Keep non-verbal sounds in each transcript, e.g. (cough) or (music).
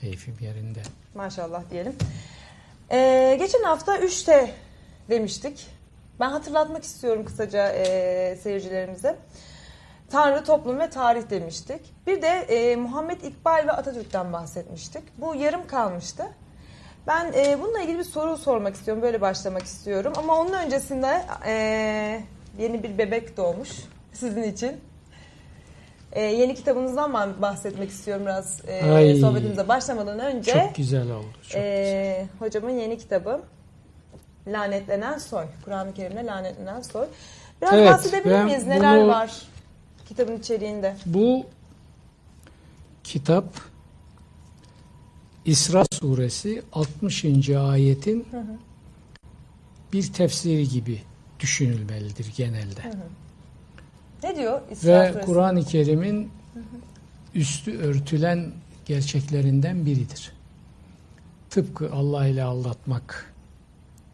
keyfim yerinde. Maşallah diyelim. Ee, geçen hafta 3T demiştik. Ben hatırlatmak istiyorum kısaca e, seyircilerimize. Tanrı, toplum ve tarih demiştik. Bir de e, Muhammed İkbal ve Atatürk'ten bahsetmiştik. Bu yarım kalmıştı. Ben e, bununla ilgili bir soru sormak istiyorum. Böyle başlamak istiyorum. Ama onun öncesinde e, yeni bir bebek doğmuş sizin için. E, yeni kitabınızdan ben bahsetmek istiyorum biraz e, Ay. sohbetimize başlamadan önce. Çok güzel oldu. Çok güzel. Ee, hocamın yeni kitabı Lanetlenen Soy. Kur'an-ı Kerim'de Lanetlenen Soy. Biraz Evet, bahsedebilir miyiz? Neler bunu- var kitabın içeriğinde? Bu kitap İsra suresi 60. ayetin bir tefsiri gibi düşünülmelidir genelde. Ne diyor İsra Ve? Kur'an-ı Kerim'in üstü örtülen gerçeklerinden biridir. Tıpkı Allah ile aldatmak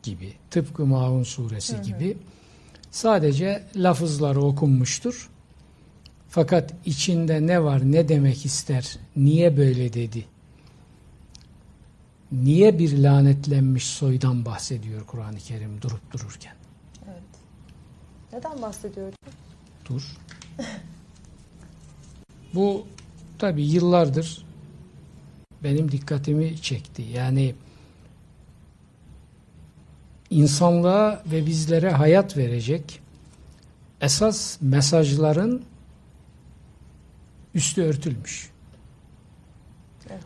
gibi, tıpkı Maun suresi gibi sadece lafızları okunmuştur. Fakat içinde ne var, ne demek ister, niye böyle dedi, niye bir lanetlenmiş soydan bahsediyor Kur'an-ı Kerim durup dururken? Evet. Neden bahsediyor? Dur. Bu tabi yıllardır benim dikkatimi çekti. Yani insanlığa ve bizlere hayat verecek esas mesajların üstü örtülmüş.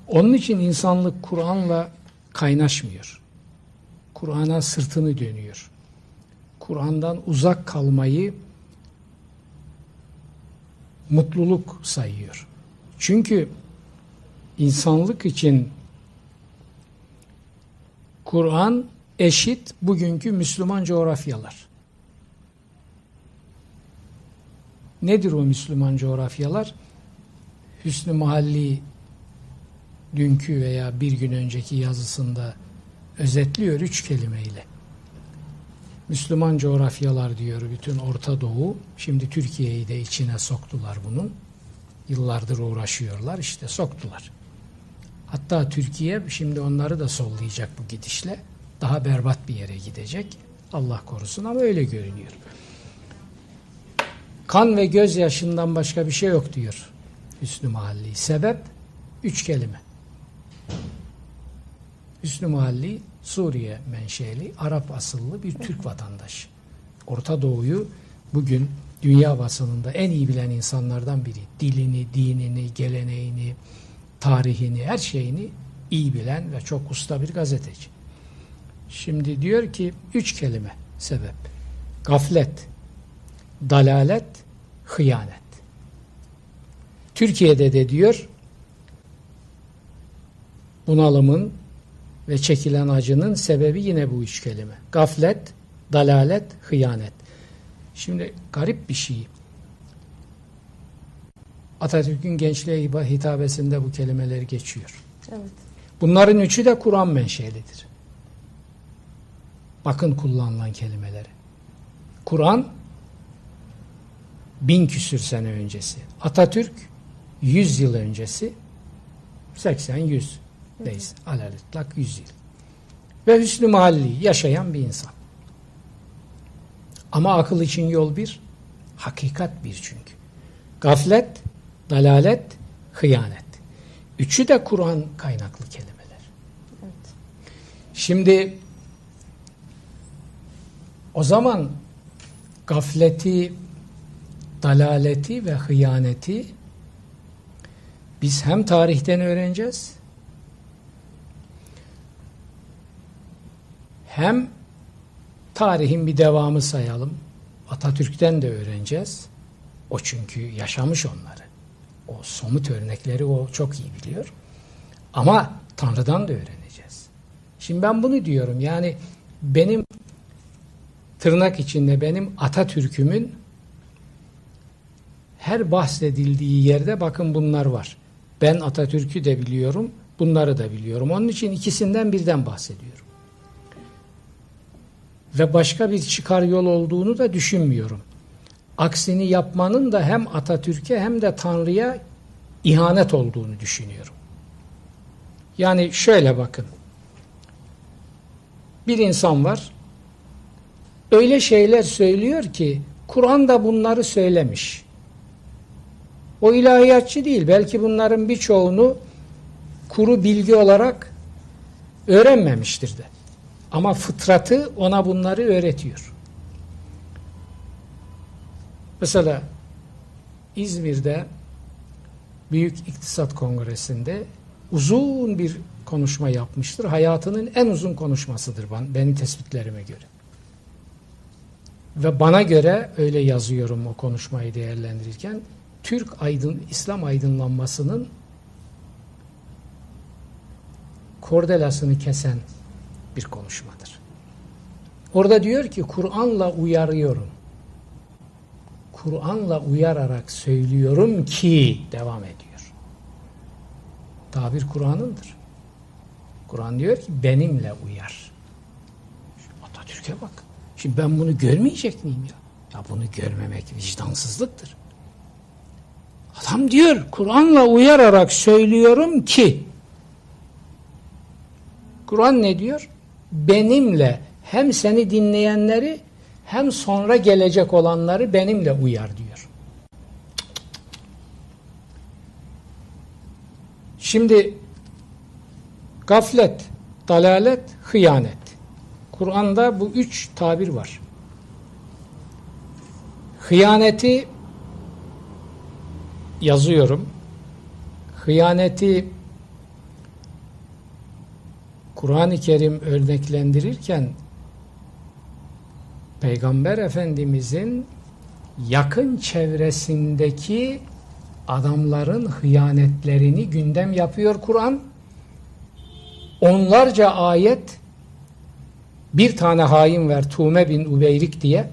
Onun için insanlık Kur'an'la kaynaşmıyor. Kur'an'a sırtını dönüyor. Kur'an'dan uzak kalmayı mutluluk sayıyor. Çünkü insanlık için Kur'an eşit bugünkü Müslüman coğrafyalar. Nedir o Müslüman coğrafyalar? Hüsnü Mahalli dünkü veya bir gün önceki yazısında özetliyor üç kelimeyle. Müslüman coğrafyalar diyor bütün Orta Doğu. Şimdi Türkiye'yi de içine soktular bunun. Yıllardır uğraşıyorlar işte soktular. Hatta Türkiye şimdi onları da sollayacak bu gidişle. Daha berbat bir yere gidecek. Allah korusun ama öyle görünüyor. Kan ve gözyaşından başka bir şey yok diyor Hüsnü Mahalli. Sebep üç kelime. Hüsnü Mahalli Suriye menşeli, Arap asıllı bir Türk vatandaşı. Orta Doğu'yu bugün dünya basınında en iyi bilen insanlardan biri. Dilini, dinini, geleneğini, tarihini, her şeyini iyi bilen ve çok usta bir gazeteci. Şimdi diyor ki üç kelime sebep. Gaflet, dalalet, hıyanet. Türkiye'de de diyor bunalımın ve çekilen acının sebebi yine bu üç kelime. Gaflet, dalalet, hıyanet. Şimdi garip bir şey. Atatürk'ün gençliğe hitabesinde bu kelimeleri geçiyor. Evet. Bunların üçü de Kur'an menşelidir. Bakın kullanılan kelimeleri. Kur'an bin küsür sene öncesi. Atatürk yüz yıl öncesi 80-100 neyse alalitlak 100 yıl. Ve Hüsnü Mahalli yaşayan bir insan. Ama akıl için yol bir, hakikat bir çünkü. Gaflet, dalalet, hıyanet. Üçü de Kur'an kaynaklı kelimeler. Evet. Şimdi o zaman gafleti, dalaleti ve hıyaneti biz hem tarihten öğreneceğiz hem tarihin bir devamı sayalım. Atatürk'ten de öğreneceğiz. O çünkü yaşamış onları. O somut örnekleri o çok iyi biliyor. Ama Tanrı'dan da öğreneceğiz. Şimdi ben bunu diyorum. Yani benim tırnak içinde benim Atatürk'ümün her bahsedildiği yerde bakın bunlar var. Ben Atatürk'ü de biliyorum, bunları da biliyorum. Onun için ikisinden birden bahsediyorum. Ve başka bir çıkar yol olduğunu da düşünmüyorum. Aksini yapmanın da hem Atatürk'e hem de Tanrı'ya ihanet olduğunu düşünüyorum. Yani şöyle bakın. Bir insan var. Öyle şeyler söylüyor ki Kur'an da bunları söylemiş. O ilahiyatçı değil. Belki bunların birçoğunu kuru bilgi olarak öğrenmemiştir de. Ama fıtratı ona bunları öğretiyor. Mesela İzmir'de Büyük İktisat Kongresi'nde uzun bir konuşma yapmıştır. Hayatının en uzun konuşmasıdır benim tespitlerime göre. Ve bana göre öyle yazıyorum o konuşmayı değerlendirirken Türk aydın İslam aydınlanmasının kordelasını kesen bir konuşmadır. Orada diyor ki Kur'an'la uyarıyorum. Kur'an'la uyararak söylüyorum ki devam ediyor. Tabir Kur'an'ındır. Kur'an diyor ki benimle uyar. Atatürk'e bak. Şimdi ben bunu görmeyecek miyim ya? Ya bunu görmemek vicdansızlıktır. Adam diyor Kur'an'la uyararak söylüyorum ki Kur'an ne diyor? Benimle hem seni dinleyenleri hem sonra gelecek olanları benimle uyar diyor. Şimdi gaflet, dalalet, hıyanet. Kur'an'da bu üç tabir var. Hıyaneti yazıyorum. Hıyaneti Kur'an-ı Kerim örneklendirirken Peygamber Efendimizin yakın çevresindeki adamların hıyanetlerini gündem yapıyor Kur'an. Onlarca ayet bir tane hain ver Tume bin Ubeyrik diye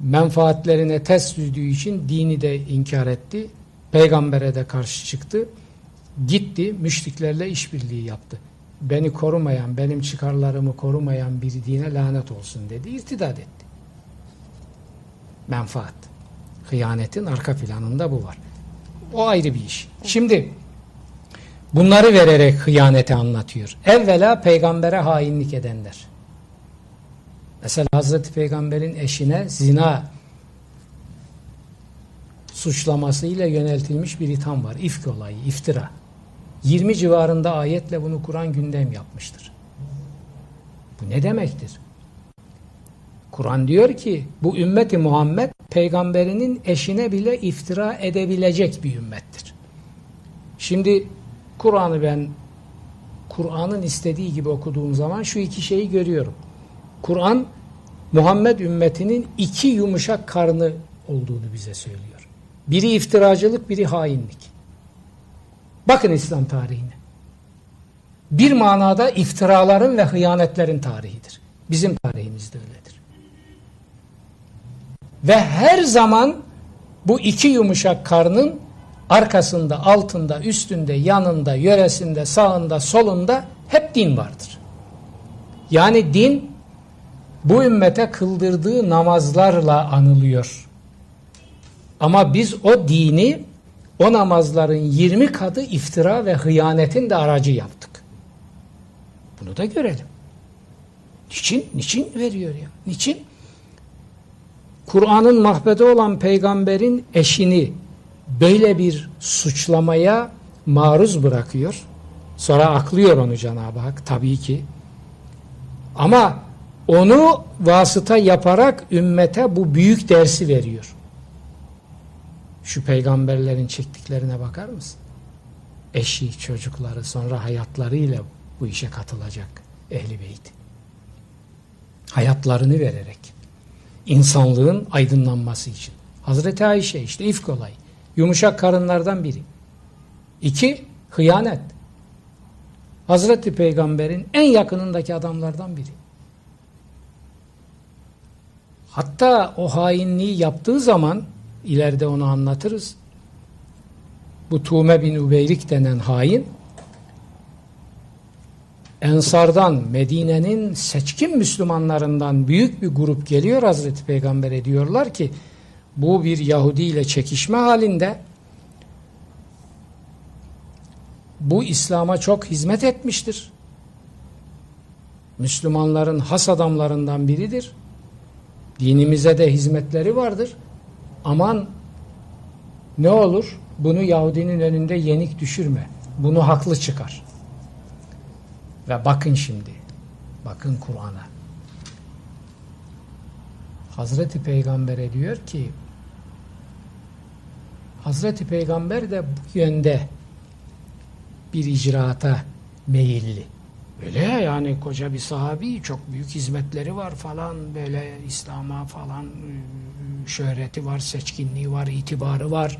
menfaatlerine ters düştüğü için dini de inkar etti. Peygambere de karşı çıktı. Gitti müşriklerle işbirliği yaptı. Beni korumayan, benim çıkarlarımı korumayan bir dine lanet olsun dedi. İrtidat etti. Menfaat. Hıyanetin arka planında bu var. O ayrı bir iş. Şimdi bunları vererek hıyaneti anlatıyor. Evvela peygambere hainlik edenler. Mesela Hazreti Peygamber'in eşine zina suçlamasıyla yöneltilmiş bir itham var. İfk olayı, iftira. 20 civarında ayetle bunu Kur'an gündem yapmıştır. Bu ne demektir? Kur'an diyor ki bu ümmeti Muhammed peygamberinin eşine bile iftira edebilecek bir ümmettir. Şimdi Kur'an'ı ben Kur'an'ın istediği gibi okuduğum zaman şu iki şeyi görüyorum. Kur'an Muhammed ümmetinin iki yumuşak karnı olduğunu bize söylüyor. Biri iftiracılık, biri hainlik. Bakın İslam tarihine. Bir manada iftiraların ve hıyanetlerin tarihidir. Bizim tarihimiz de öyledir. Ve her zaman bu iki yumuşak karnın arkasında, altında, üstünde, yanında, yöresinde, sağında, solunda hep din vardır. Yani din bu ümmete kıldırdığı namazlarla anılıyor. Ama biz o dini o namazların 20 katı iftira ve hıyanetin de aracı yaptık. Bunu da görelim. Niçin? Niçin veriyor ya? Niçin? Kur'an'ın mahbede olan peygamberin eşini böyle bir suçlamaya maruz bırakıyor. Sonra aklıyor onu Cenab-ı Hak tabii ki. Ama onu vasıta yaparak ümmete bu büyük dersi veriyor. Şu peygamberlerin çektiklerine bakar mısın? Eşi, çocukları, sonra hayatlarıyla bu işe katılacak ehli beyt. Hayatlarını vererek. insanlığın aydınlanması için. Hazreti Ayşe işte ifk olayı. Yumuşak karınlardan biri. İki, hıyanet. Hazreti Peygamber'in en yakınındaki adamlardan biri. Hatta o hainliği yaptığı zaman ileride onu anlatırız. Bu Tuğme bin Ubeyrik denen hain Ensardan, Medine'nin seçkin Müslümanlarından büyük bir grup geliyor Hazreti Peygamber'e diyorlar ki bu bir Yahudi ile çekişme halinde bu İslam'a çok hizmet etmiştir. Müslümanların has adamlarından biridir. Dinimize de hizmetleri vardır. Aman ne olur bunu Yahudinin önünde yenik düşürme. Bunu haklı çıkar. Ve bakın şimdi. Bakın Kur'an'a. Hazreti Peygamber'e diyor ki Hazreti Peygamber de bu yönde bir icraata meyilli. Öyle ya yani koca bir sahabi çok büyük hizmetleri var falan böyle İslam'a falan şöhreti var, seçkinliği var, itibarı var.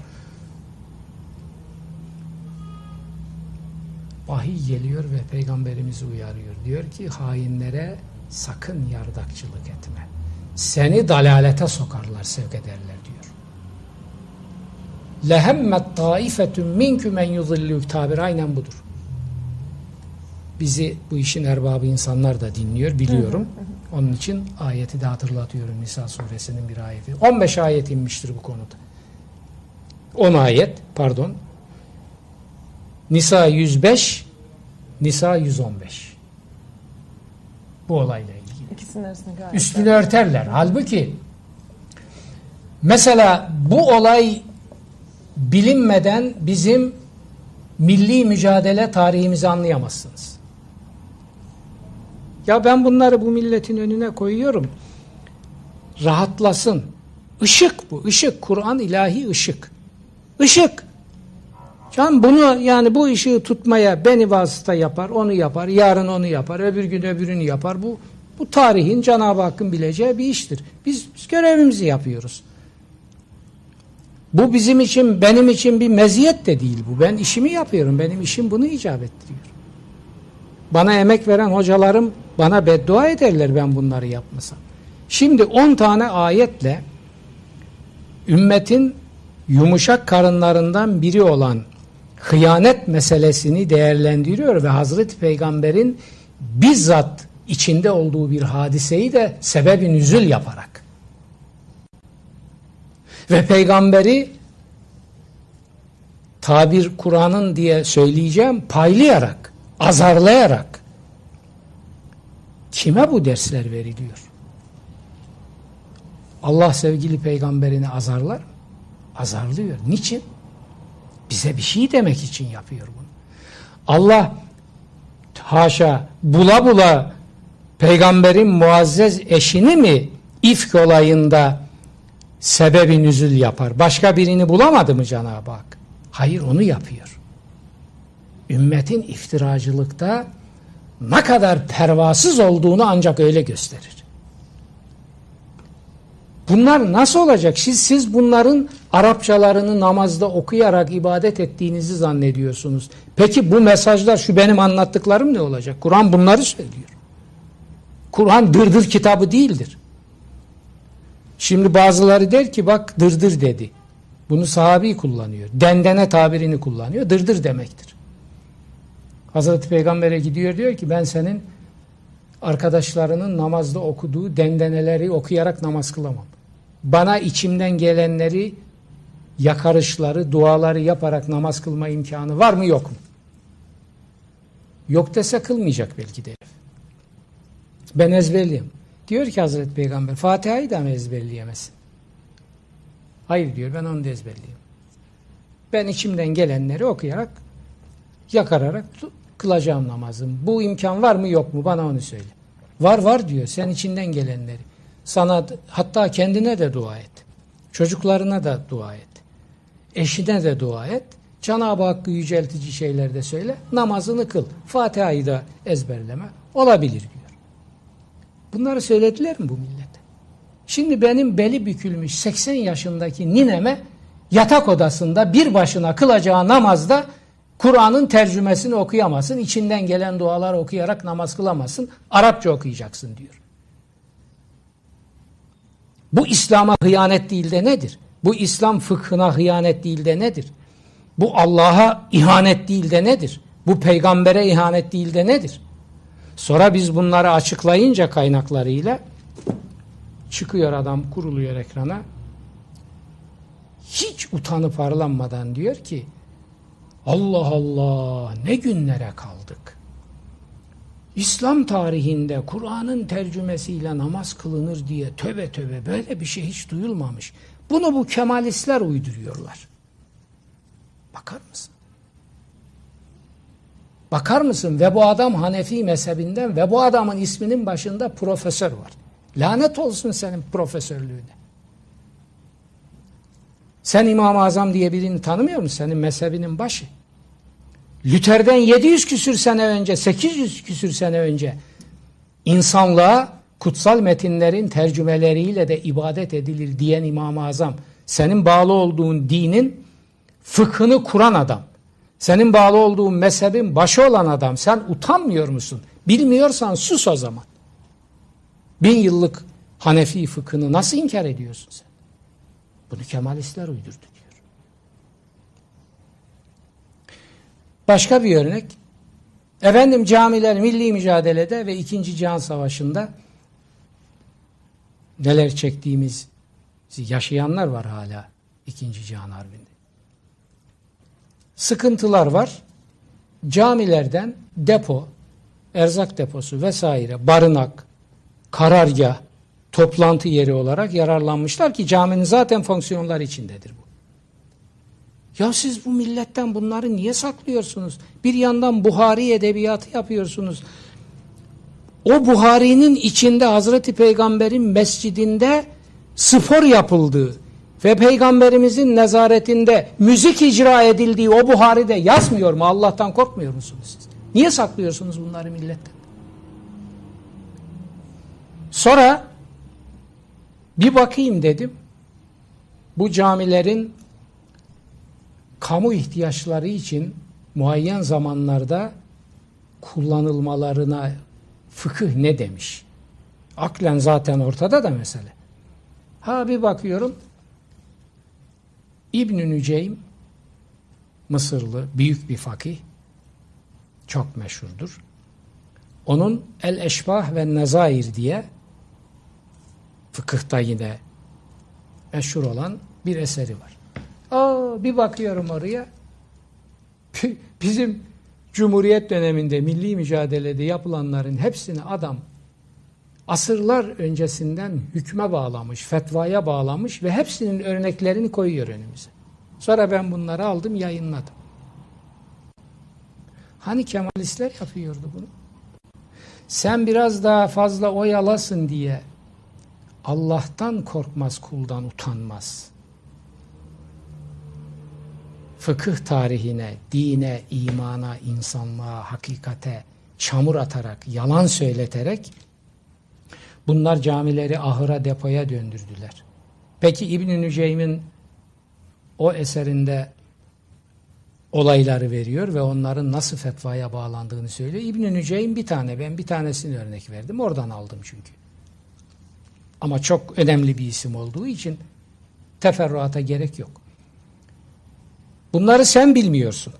Vahiy geliyor ve peygamberimizi uyarıyor. Diyor ki hainlere sakın yardakçılık etme. Seni dalalete sokarlar, sevk ederler diyor. Lehemmet taifetun minkü men yudillük tabir aynen budur. Bizi bu işin erbabı insanlar da dinliyor biliyorum. Onun için ayeti de hatırlatıyorum Nisa suresinin bir ayeti. 15 ayet inmiştir bu konuda. 10 ayet pardon. Nisa 105 Nisa 115. Bu olayla ilgili. İkisinin arasında gayet. Üstünü örterler. Halbuki mesela bu olay bilinmeden bizim milli mücadele tarihimizi anlayamazsınız. Ya ben bunları bu milletin önüne koyuyorum. Rahatlasın. Işık bu. Işık. Kur'an ilahi ışık. Işık. Can bunu yani bu ışığı tutmaya beni vasıta yapar, onu yapar, yarın onu yapar, öbür gün öbürünü yapar. Bu bu tarihin Cenab-ı Hakk'ın bileceği bir iştir. Biz, biz görevimizi yapıyoruz. Bu bizim için, benim için bir meziyet de değil bu. Ben işimi yapıyorum. Benim işim bunu icap ettiriyor. Bana emek veren hocalarım bana beddua ederler ben bunları yapmasam. Şimdi 10 tane ayetle ümmetin yumuşak karınlarından biri olan hıyanet meselesini değerlendiriyor ve Hazreti Peygamber'in bizzat içinde olduğu bir hadiseyi de sebebi nüzül yaparak ve peygamberi tabir Kur'an'ın diye söyleyeceğim paylayarak, azarlayarak kime bu dersler veriliyor? Allah sevgili peygamberini azarlar mı? Azarlıyor. Niçin? Bize bir şey demek için yapıyor bunu. Allah haşa bula bula peygamberin muazzez eşini mi ifk olayında sebebi nüzül yapar? Başka birini bulamadı mı Cenab-ı Hak? Hayır onu yapıyor. Ümmetin iftiracılıkta ne kadar pervasız olduğunu ancak öyle gösterir. Bunlar nasıl olacak? Siz, siz bunların Arapçalarını namazda okuyarak ibadet ettiğinizi zannediyorsunuz. Peki bu mesajlar şu benim anlattıklarım ne olacak? Kur'an bunları söylüyor. Kur'an dırdır kitabı değildir. Şimdi bazıları der ki bak dırdır dedi. Bunu sahabi kullanıyor. Dendene tabirini kullanıyor. Dırdır demektir. Hazreti Peygamber'e gidiyor diyor ki ben senin arkadaşlarının namazda okuduğu dendeneleri okuyarak namaz kılamam. Bana içimden gelenleri yakarışları, duaları yaparak namaz kılma imkanı var mı yok mu? Yok dese kılmayacak belki de. Ben ezberliyim. Diyor ki Hazreti Peygamber Fatiha'yı da mı ezberleyemezsin? Hayır diyor ben onu da ezberleyeyim. Ben içimden gelenleri okuyarak yakararak kılacağım namazım. Bu imkan var mı yok mu bana onu söyle. Var var diyor sen içinden gelenleri. Sana hatta kendine de dua et. Çocuklarına da dua et. Eşine de dua et. Cenab-ı Hakk'ı yüceltici şeyler de söyle. Namazını kıl. Fatiha'yı da ezberleme. Olabilir diyor. Bunları söylediler mi bu millete? Şimdi benim beli bükülmüş 80 yaşındaki nineme yatak odasında bir başına kılacağı namazda Kur'an'ın tercümesini okuyamazsın. içinden gelen dualar okuyarak namaz kılamazsın. Arapça okuyacaksın diyor. Bu İslam'a hıyanet değil de nedir? Bu İslam fıkhına hıyanet değil de nedir? Bu Allah'a ihanet değil de nedir? Bu peygambere ihanet değil de nedir? Sonra biz bunları açıklayınca kaynaklarıyla çıkıyor adam kuruluyor ekrana. Hiç utanıp arlanmadan diyor ki Allah Allah ne günlere kaldık. İslam tarihinde Kur'an'ın tercümesiyle namaz kılınır diye töbe töbe böyle bir şey hiç duyulmamış. Bunu bu kemalistler uyduruyorlar. Bakar mısın? Bakar mısın? Ve bu adam Hanefi mezhebinden ve bu adamın isminin başında profesör var. Lanet olsun senin profesörlüğüne. Sen İmam-ı Azam diye birini tanımıyor musun? Senin mezhebinin başı. Luther'den 700 küsür sene önce, 800 küsür sene önce insanlığa kutsal metinlerin tercümeleriyle de ibadet edilir diyen İmam-ı Azam, senin bağlı olduğun dinin fıkhını kuran adam, senin bağlı olduğun mezhebin başı olan adam, sen utanmıyor musun? Bilmiyorsan sus o zaman. Bin yıllık Hanefi fıkhını nasıl inkar ediyorsun sen? Bunu Kemalistler uydurdu Başka bir örnek. Efendim camiler milli mücadelede ve ikinci Cihan Savaşı'nda neler çektiğimiz yaşayanlar var hala ikinci Cihan Harbi'nde. Sıkıntılar var. Camilerden depo, erzak deposu vesaire, barınak, karargah, toplantı yeri olarak yararlanmışlar ki caminin zaten fonksiyonları içindedir bu. Ya siz bu milletten bunları niye saklıyorsunuz? Bir yandan Buhari edebiyatı yapıyorsunuz. O Buhari'nin içinde Hazreti Peygamber'in mescidinde spor yapıldığı ve Peygamberimizin nezaretinde müzik icra edildiği o Buhari'de yazmıyor mu? Allah'tan korkmuyor musunuz siz? Niye saklıyorsunuz bunları milletten? Sonra bir bakayım dedim. Bu camilerin kamu ihtiyaçları için muayyen zamanlarda kullanılmalarına fıkıh ne demiş? Aklen zaten ortada da mesele. Ha bir bakıyorum İbn-i Nüceym Mısırlı büyük bir fakih çok meşhurdur. Onun El Eşbah ve Nezair diye fıkıhta yine meşhur olan bir eseri var. Aa, bir bakıyorum oraya bizim Cumhuriyet döneminde milli mücadelede yapılanların hepsini adam asırlar öncesinden hükme bağlamış, fetvaya bağlamış ve hepsinin örneklerini koyuyor önümüze. Sonra ben bunları aldım yayınladım. Hani Kemalistler yapıyordu bunu? Sen biraz daha fazla oyalasın diye Allah'tan korkmaz, kuldan utanmaz. Fıkıh tarihine, dine, imana, insanlığa, hakikate çamur atarak, yalan söyleterek bunlar camileri ahıra depoya döndürdüler. Peki İbn-i Nüceym'in o eserinde olayları veriyor ve onların nasıl fetvaya bağlandığını söylüyor. İbn-i Nüceym bir tane, ben bir tanesini örnek verdim. Oradan aldım çünkü. Ama çok önemli bir isim olduğu için teferruata gerek yok. Bunları sen bilmiyorsun.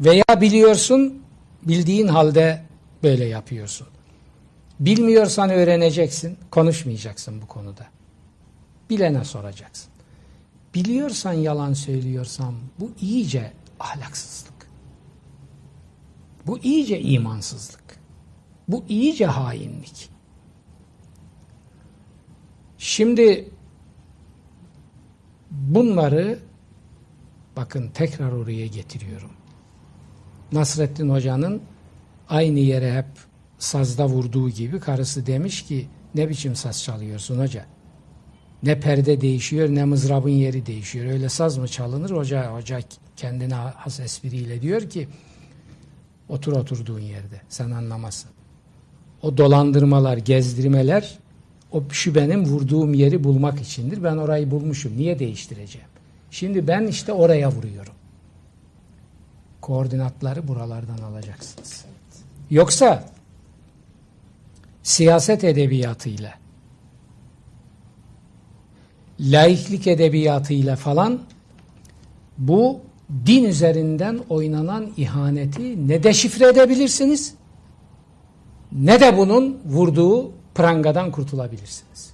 Veya biliyorsun, bildiğin halde böyle yapıyorsun. Bilmiyorsan öğreneceksin, konuşmayacaksın bu konuda. Bilene soracaksın. Biliyorsan yalan söylüyorsan bu iyice ahlaksızlık. Bu iyice imansızlık. Bu iyice hainlik. Şimdi bunları bakın tekrar oraya getiriyorum. Nasrettin Hoca'nın aynı yere hep sazda vurduğu gibi karısı demiş ki ne biçim saz çalıyorsun hoca? Ne perde değişiyor ne mızrabın yeri değişiyor. Öyle saz mı çalınır? Hoca, hoca kendine has espriyle diyor ki otur oturduğun yerde sen anlamazsın. o dolandırmalar, gezdirmeler o şübenin vurduğum yeri bulmak içindir. Ben orayı bulmuşum. Niye değiştireceğim? Şimdi ben işte oraya vuruyorum. Koordinatları buralardan alacaksınız. Yoksa siyaset edebiyatıyla laiklik edebiyatıyla falan bu din üzerinden oynanan ihaneti ne deşifre edebilirsiniz ne de bunun vurduğu prangadan kurtulabilirsiniz.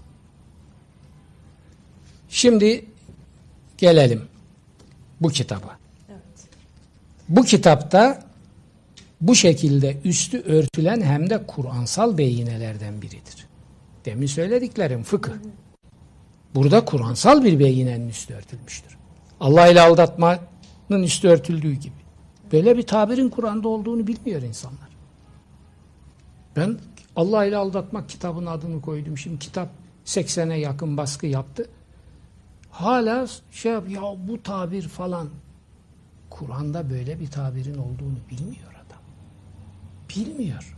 Şimdi gelelim bu kitaba. Evet. Bu kitapta bu şekilde üstü örtülen hem de Kur'ansal beyinelerden biridir. Demin söylediklerim fıkıh. Burada Kur'ansal bir beyinenin üstü örtülmüştür. Allah ile aldatmanın üstü örtüldüğü gibi. Böyle bir tabirin Kur'an'da olduğunu bilmiyor insanlar. Ben Allah ile aldatmak kitabın adını koydum. Şimdi kitap 80'e yakın baskı yaptı. Hala şey yap, ya bu tabir falan. Kur'an'da böyle bir tabirin olduğunu bilmiyor adam. Bilmiyor.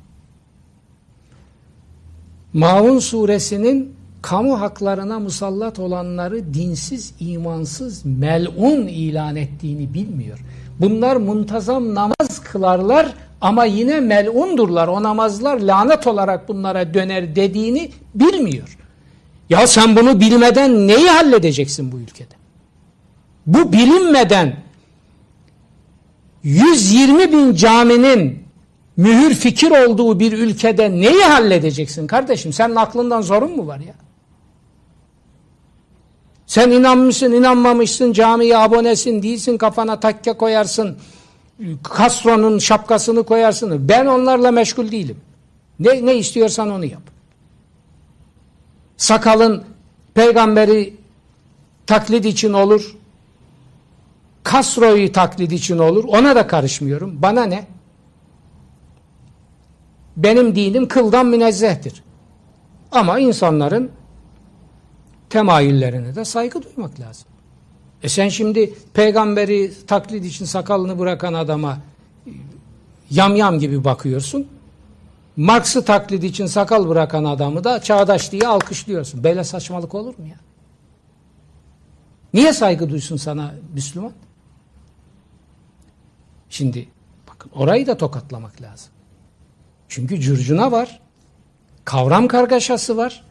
Maun suresinin kamu haklarına musallat olanları dinsiz, imansız, melun ilan ettiğini bilmiyor. Bunlar muntazam namaz kılarlar ama yine melundurlar. O namazlar lanet olarak bunlara döner dediğini bilmiyor. Ya sen bunu bilmeden neyi halledeceksin bu ülkede? Bu bilinmeden 120 bin caminin mühür fikir olduğu bir ülkede neyi halledeceksin kardeşim? Senin aklından zorun mu var ya? Sen inanmışsın, inanmamışsın, camiye abonesin, değilsin, kafana takke koyarsın, Castro'nun şapkasını koyarsın. Ben onlarla meşgul değilim. Ne, ne istiyorsan onu yap. Sakalın peygamberi taklit için olur, Castro'yu taklit için olur, ona da karışmıyorum. Bana ne? Benim dinim kıldan münezzehtir. Ama insanların temayüllerine de saygı duymak lazım. E sen şimdi peygamberi taklit için sakalını bırakan adama yamyam gibi bakıyorsun. Marx'ı taklit için sakal bırakan adamı da çağdaş diye alkışlıyorsun. Böyle saçmalık olur mu ya? Niye saygı duysun sana Müslüman? Şimdi bakın orayı da tokatlamak lazım. Çünkü curcuna var. Kavram kargaşası var.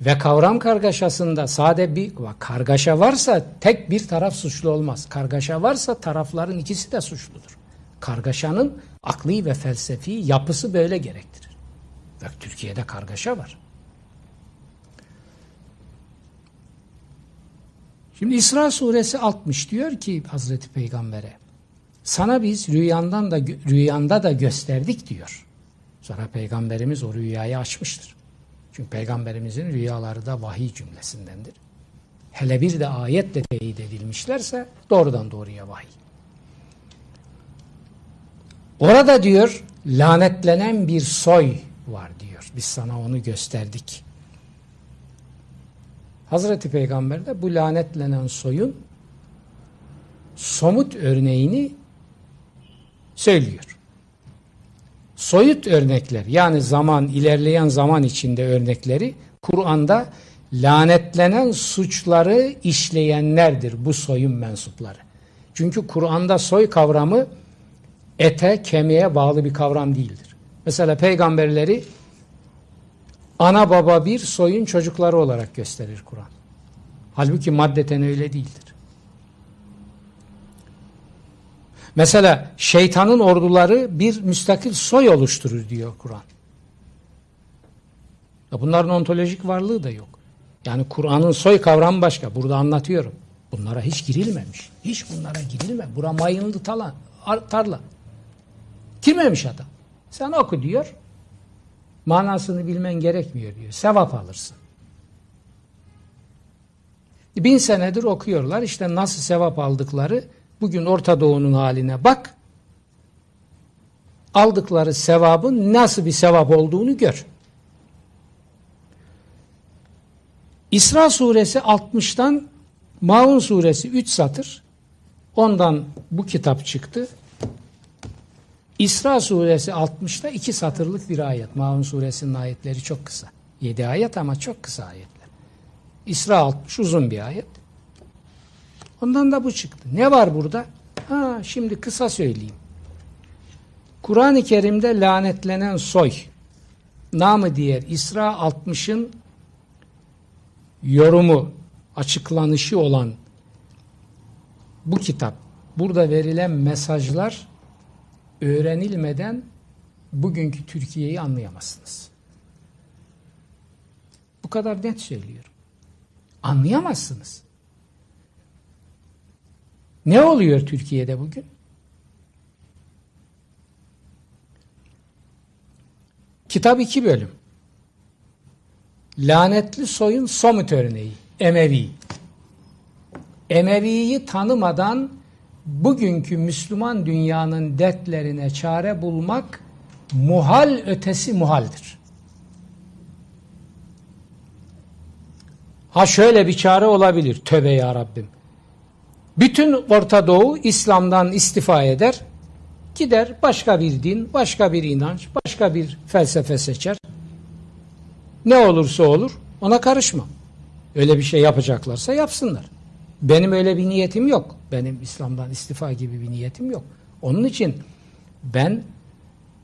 Ve kavram kargaşasında sade bir kargaşa varsa tek bir taraf suçlu olmaz. Kargaşa varsa tarafların ikisi de suçludur. Kargaşanın akli ve felsefi yapısı böyle gerektirir. Bak Türkiye'de kargaşa var. Şimdi İsra suresi 60 diyor ki Hazreti Peygamber'e sana biz rüyandan da rüyanda da gösterdik diyor. Sonra peygamberimiz o rüyayı açmıştır. Çünkü peygamberimizin rüyaları da vahiy cümlesindendir. Hele bir de ayetle teyit edilmişlerse doğrudan doğruya vahiy. Orada diyor lanetlenen bir soy var diyor. Biz sana onu gösterdik. Hazreti Peygamber de bu lanetlenen soyun somut örneğini söylüyor. Soyut örnekler yani zaman ilerleyen zaman içinde örnekleri Kur'an'da lanetlenen suçları işleyenlerdir bu soyun mensupları. Çünkü Kur'an'da soy kavramı ete, kemiğe bağlı bir kavram değildir. Mesela peygamberleri ana baba bir soyun çocukları olarak gösterir Kur'an. Halbuki maddeten öyle değildir. Mesela şeytanın orduları bir müstakil soy oluşturur diyor Kur'an. Bunların ontolojik varlığı da yok. Yani Kur'an'ın soy kavramı başka. Burada anlatıyorum. Bunlara hiç girilmemiş. Hiç bunlara girilme. Bura mayınlı talan, tarla. Girmemiş adam. Sen oku diyor. Manasını bilmen gerekmiyor diyor. Sevap alırsın. Bin senedir okuyorlar. İşte nasıl sevap aldıkları bugün Orta Doğu'nun haline bak. Aldıkları sevabın nasıl bir sevap olduğunu gör. İsra suresi 60'tan Maun suresi 3 satır. Ondan bu kitap çıktı. İsra suresi 60'ta iki satırlık bir ayet. Maun suresinin ayetleri çok kısa. 7 ayet ama çok kısa ayetler. İsra 60 uzun bir ayet. Ondan da bu çıktı. Ne var burada? Ha, şimdi kısa söyleyeyim. Kur'an-ı Kerim'de lanetlenen soy, namı diğer İsra 60'ın yorumu, açıklanışı olan bu kitap, burada verilen mesajlar öğrenilmeden bugünkü Türkiye'yi anlayamazsınız. Bu kadar net söylüyorum. Anlayamazsınız. Ne oluyor Türkiye'de bugün? Kitap iki bölüm. Lanetli soyun somut örneği. Emevi. Emevi'yi tanımadan bugünkü Müslüman dünyanın dertlerine çare bulmak muhal ötesi muhaldir. Ha şöyle bir çare olabilir. Tövbe ya Rabbim. Bütün Orta Doğu İslam'dan istifa eder. Gider başka bir din, başka bir inanç, başka bir felsefe seçer. Ne olursa olur ona karışmam. Öyle bir şey yapacaklarsa yapsınlar. Benim öyle bir niyetim yok. Benim İslam'dan istifa gibi bir niyetim yok. Onun için ben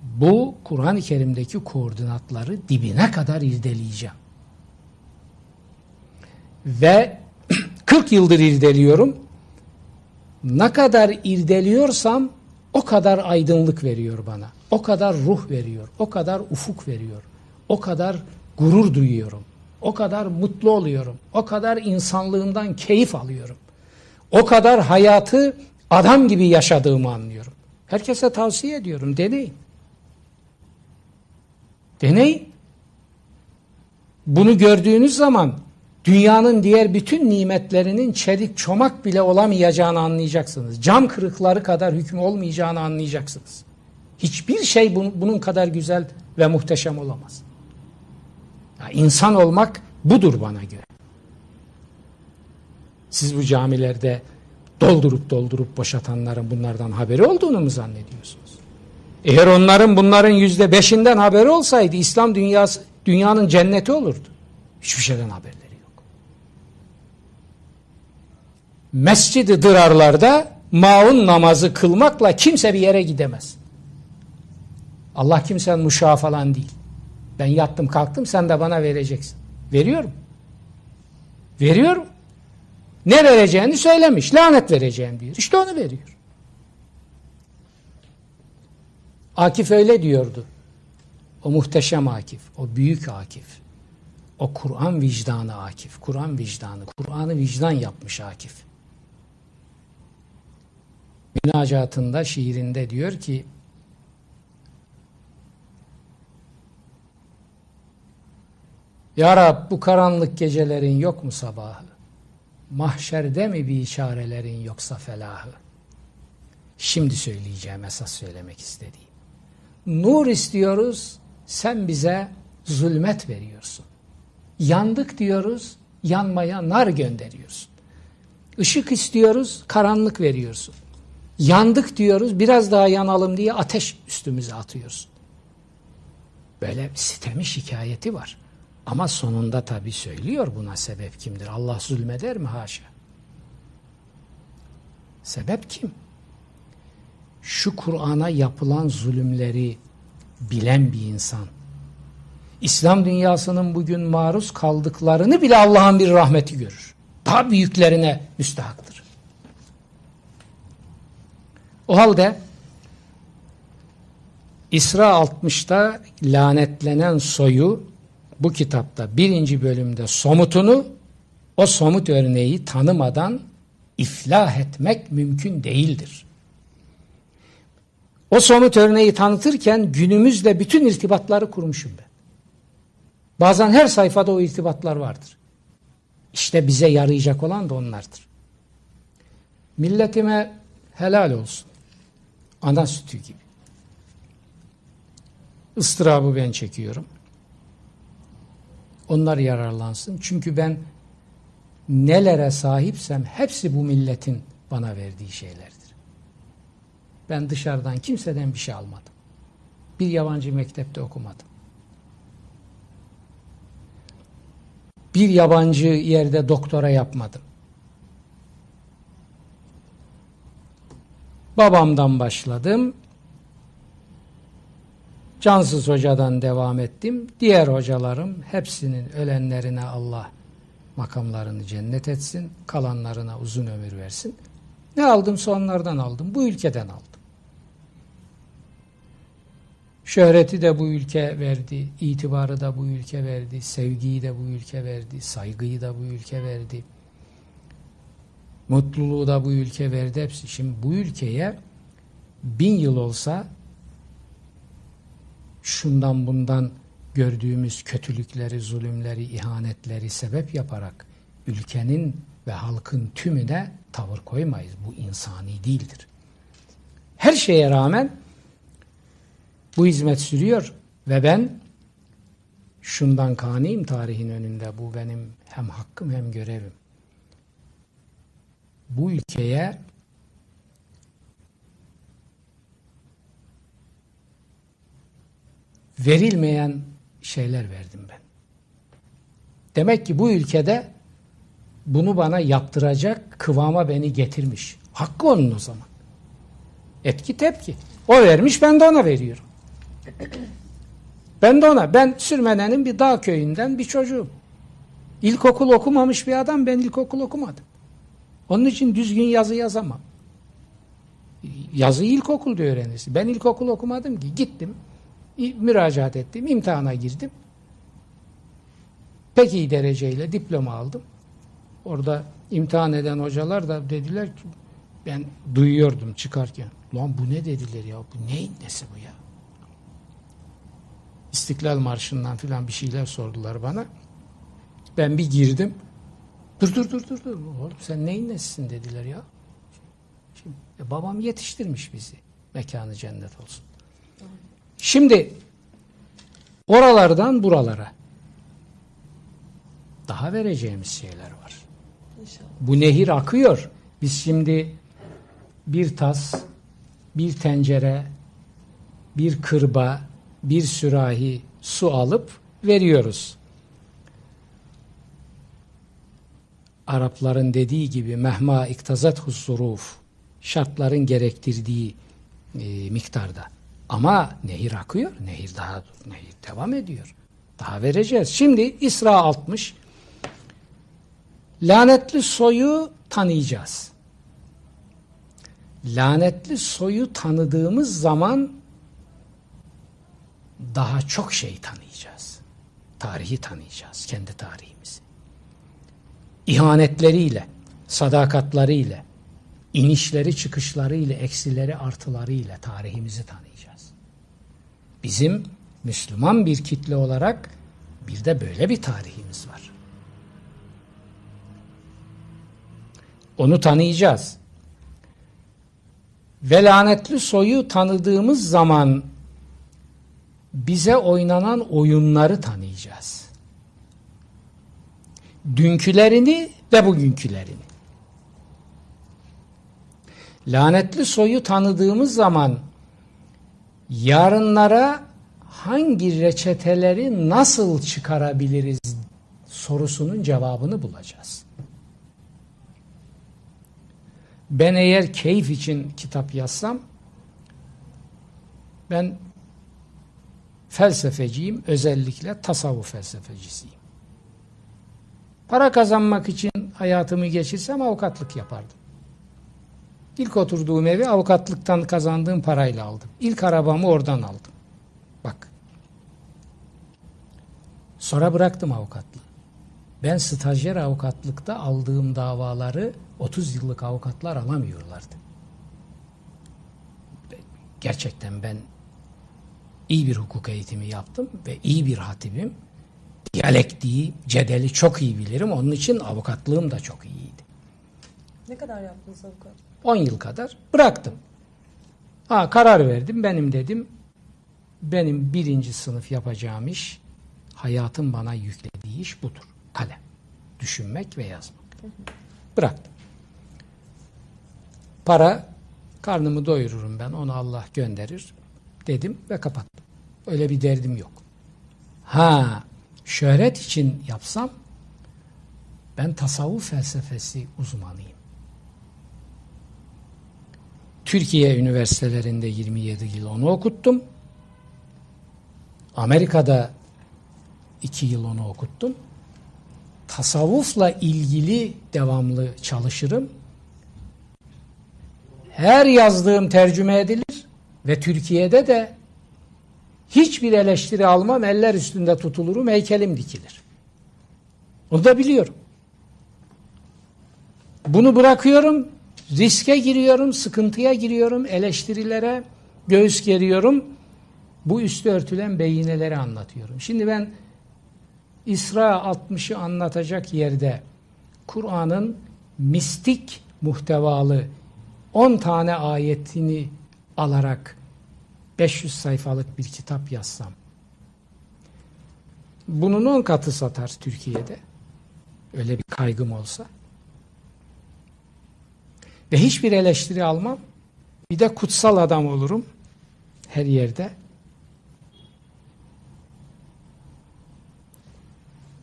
bu Kur'an-ı Kerim'deki koordinatları dibine kadar irdeleyeceğim. Ve (clears throat) 40 yıldır irdeliyorum. Ne kadar irdeliyorsam o kadar aydınlık veriyor bana. O kadar ruh veriyor. O kadar ufuk veriyor. O kadar gurur duyuyorum. O kadar mutlu oluyorum. O kadar insanlığımdan keyif alıyorum. O kadar hayatı adam gibi yaşadığımı anlıyorum. Herkese tavsiye ediyorum. Deneyin. Deneyin. Bunu gördüğünüz zaman dünyanın diğer bütün nimetlerinin çelik çomak bile olamayacağını anlayacaksınız. Cam kırıkları kadar hüküm olmayacağını anlayacaksınız. Hiçbir şey bunun kadar güzel ve muhteşem olamaz. Ya insan olmak budur bana göre. Siz bu camilerde doldurup doldurup boşatanların bunlardan haberi olduğunu mu zannediyorsunuz? Eğer onların bunların yüzde beşinden haberi olsaydı İslam dünyası dünyanın cenneti olurdu. Hiçbir şeyden haberleri yok. Mescid-i Dırarlarda maun namazı kılmakla kimse bir yere gidemez. Allah kimsenin muşağı falan değil. Ben yattım kalktım sen de bana vereceksin. Veriyorum. Veriyorum. Ne vereceğini söylemiş. Lanet vereceğim diyor. İşte onu veriyor. Akif öyle diyordu. O muhteşem Akif, o büyük Akif. O Kur'an vicdanı Akif, Kur'an vicdanı, Kur'an'ı vicdan yapmış Akif. Münacatında, şiirinde diyor ki Ya Rab bu karanlık gecelerin yok mu sabahı? Mahşerde mi bir işarelerin yoksa felahı? Şimdi söyleyeceğim esas söylemek istediğim. Nur istiyoruz, sen bize zulmet veriyorsun. Yandık diyoruz, yanmaya nar gönderiyorsun. Işık istiyoruz, karanlık veriyorsun. Yandık diyoruz, biraz daha yanalım diye ateş üstümüze atıyorsun. Böyle bir sitemi şikayeti var. Ama sonunda tabi söylüyor buna sebep kimdir? Allah zulmeder mi? Haşa. Sebep kim? Şu Kur'an'a yapılan zulümleri bilen bir insan. İslam dünyasının bugün maruz kaldıklarını bile Allah'ın bir rahmeti görür. Daha büyüklerine müstahaktır. O halde İsra 60'ta lanetlenen soyu bu kitapta birinci bölümde somutunu o somut örneği tanımadan iflah etmek mümkün değildir. O somut örneği tanıtırken günümüzle bütün irtibatları kurmuşum ben. Bazen her sayfada o irtibatlar vardır. İşte bize yarayacak olan da onlardır. Milletime helal olsun. Ana sütü gibi. Istırabı ben çekiyorum. Onlar yararlansın. Çünkü ben nelere sahipsem hepsi bu milletin bana verdiği şeylerdir. Ben dışarıdan kimseden bir şey almadım. Bir yabancı mektepte okumadım. Bir yabancı yerde doktora yapmadım. Babamdan başladım. Cansız hocadan devam ettim. Diğer hocalarım hepsinin ölenlerine Allah makamlarını cennet etsin. Kalanlarına uzun ömür versin. Ne aldımsa onlardan aldım. Bu ülkeden aldım. Şöhreti de bu ülke verdi, itibarı da bu ülke verdi, sevgiyi de bu ülke verdi, saygıyı da bu ülke verdi. Mutluluğu da bu ülke verdi hepsi. Şimdi bu ülkeye bin yıl olsa şundan bundan gördüğümüz kötülükleri, zulümleri, ihanetleri sebep yaparak ülkenin ve halkın tümüne tavır koymayız. Bu insani değildir. Her şeye rağmen bu hizmet sürüyor ve ben şundan kaniyim tarihin önünde. Bu benim hem hakkım hem görevim. Bu ülkeye verilmeyen şeyler verdim ben. Demek ki bu ülkede bunu bana yaptıracak kıvama beni getirmiş. Hakkı onun o zaman. Etki tepki. O vermiş ben de ona veriyorum. Ben de ona. Ben Sürmene'nin bir dağ köyünden bir çocuğum. İlkokul okumamış bir adam ben ilkokul okumadım. Onun için düzgün yazı yazamam. Yazı ilkokulda öğrenirsin. Ben ilkokul okumadım ki. Gittim, müracaat ettim, imtihana girdim. Pek iyi dereceyle diploma aldım. Orada imtihan eden hocalar da dediler ki ben duyuyordum çıkarken. Lan bu ne dediler ya? Bu neyin nesi bu ya? İstiklal Marşı'ndan filan bir şeyler sordular bana. Ben bir girdim. Dur dur dur dur dur. Oğlum sen neyin nesisin dediler ya. Şimdi, e, babam yetiştirmiş bizi. Mekanı cennet olsun. Şimdi oralardan buralara daha vereceğimiz şeyler var. İnşallah. Bu nehir akıyor. Biz şimdi bir tas, bir tencere, bir kırba, bir sürahi su alıp veriyoruz. Arapların dediği gibi mehma iktazat husuruf şartların gerektirdiği e, miktarda. Ama nehir akıyor. Nehir daha nehir devam ediyor. Daha vereceğiz. Şimdi İsra 60 lanetli soyu tanıyacağız. Lanetli soyu tanıdığımız zaman daha çok şey tanıyacağız. Tarihi tanıyacağız, kendi tarihimizi. İhanetleriyle, sadakatlarıyla, inişleri çıkışlarıyla, eksileri artılarıyla tarihimizi tanıyacağız. Bizim Müslüman bir kitle olarak bir de böyle bir tarihimiz var. Onu tanıyacağız. Ve lanetli soyu tanıdığımız zaman bize oynanan oyunları tanıyacağız. Dünkülerini ve bugünkülerini. Lanetli soyu tanıdığımız zaman yarınlara hangi reçeteleri nasıl çıkarabiliriz sorusunun cevabını bulacağız. Ben eğer keyif için kitap yazsam ben felsefeciyim, özellikle tasavvuf felsefecisiyim. Para kazanmak için hayatımı geçirsem avukatlık yapardım. İlk oturduğum evi avukatlıktan kazandığım parayla aldım. İlk arabamı oradan aldım. Bak. Sonra bıraktım avukatlığı. Ben stajyer avukatlıkta aldığım davaları 30 yıllık avukatlar alamıyorlardı. Gerçekten ben iyi bir hukuk eğitimi yaptım ve iyi bir hatibim. Diyalektiği, cedeli çok iyi bilirim. Onun için avukatlığım da çok iyiydi. Ne kadar yaptınız avukat? 10 yıl kadar bıraktım. Ha karar verdim. Benim dedim benim birinci sınıf yapacağım iş hayatın bana yüklediği iş budur. Kalem. Düşünmek ve yazmak. Bıraktım. Para Karnımı doyururum ben onu Allah gönderir dedim ve kapattım. Öyle bir derdim yok. Ha şöhret için yapsam ben tasavvuf felsefesi uzmanıyım. Türkiye üniversitelerinde 27 yıl onu okuttum. Amerika'da 2 yıl onu okuttum. Tasavvufla ilgili devamlı çalışırım. Her yazdığım tercüme edilir ve Türkiye'de de hiçbir eleştiri almam, eller üstünde tutulurum, heykelim dikilir. Onu da biliyorum. Bunu bırakıyorum, riske giriyorum, sıkıntıya giriyorum, eleştirilere göğüs geriyorum. Bu üstü örtülen beyineleri anlatıyorum. Şimdi ben İsra 60'ı anlatacak yerde Kur'an'ın mistik muhtevalı 10 tane ayetini alarak 500 sayfalık bir kitap yazsam bunun 10 katı satar Türkiye'de. Öyle bir kaygım olsa. Ve hiçbir eleştiri almam. Bir de kutsal adam olurum her yerde.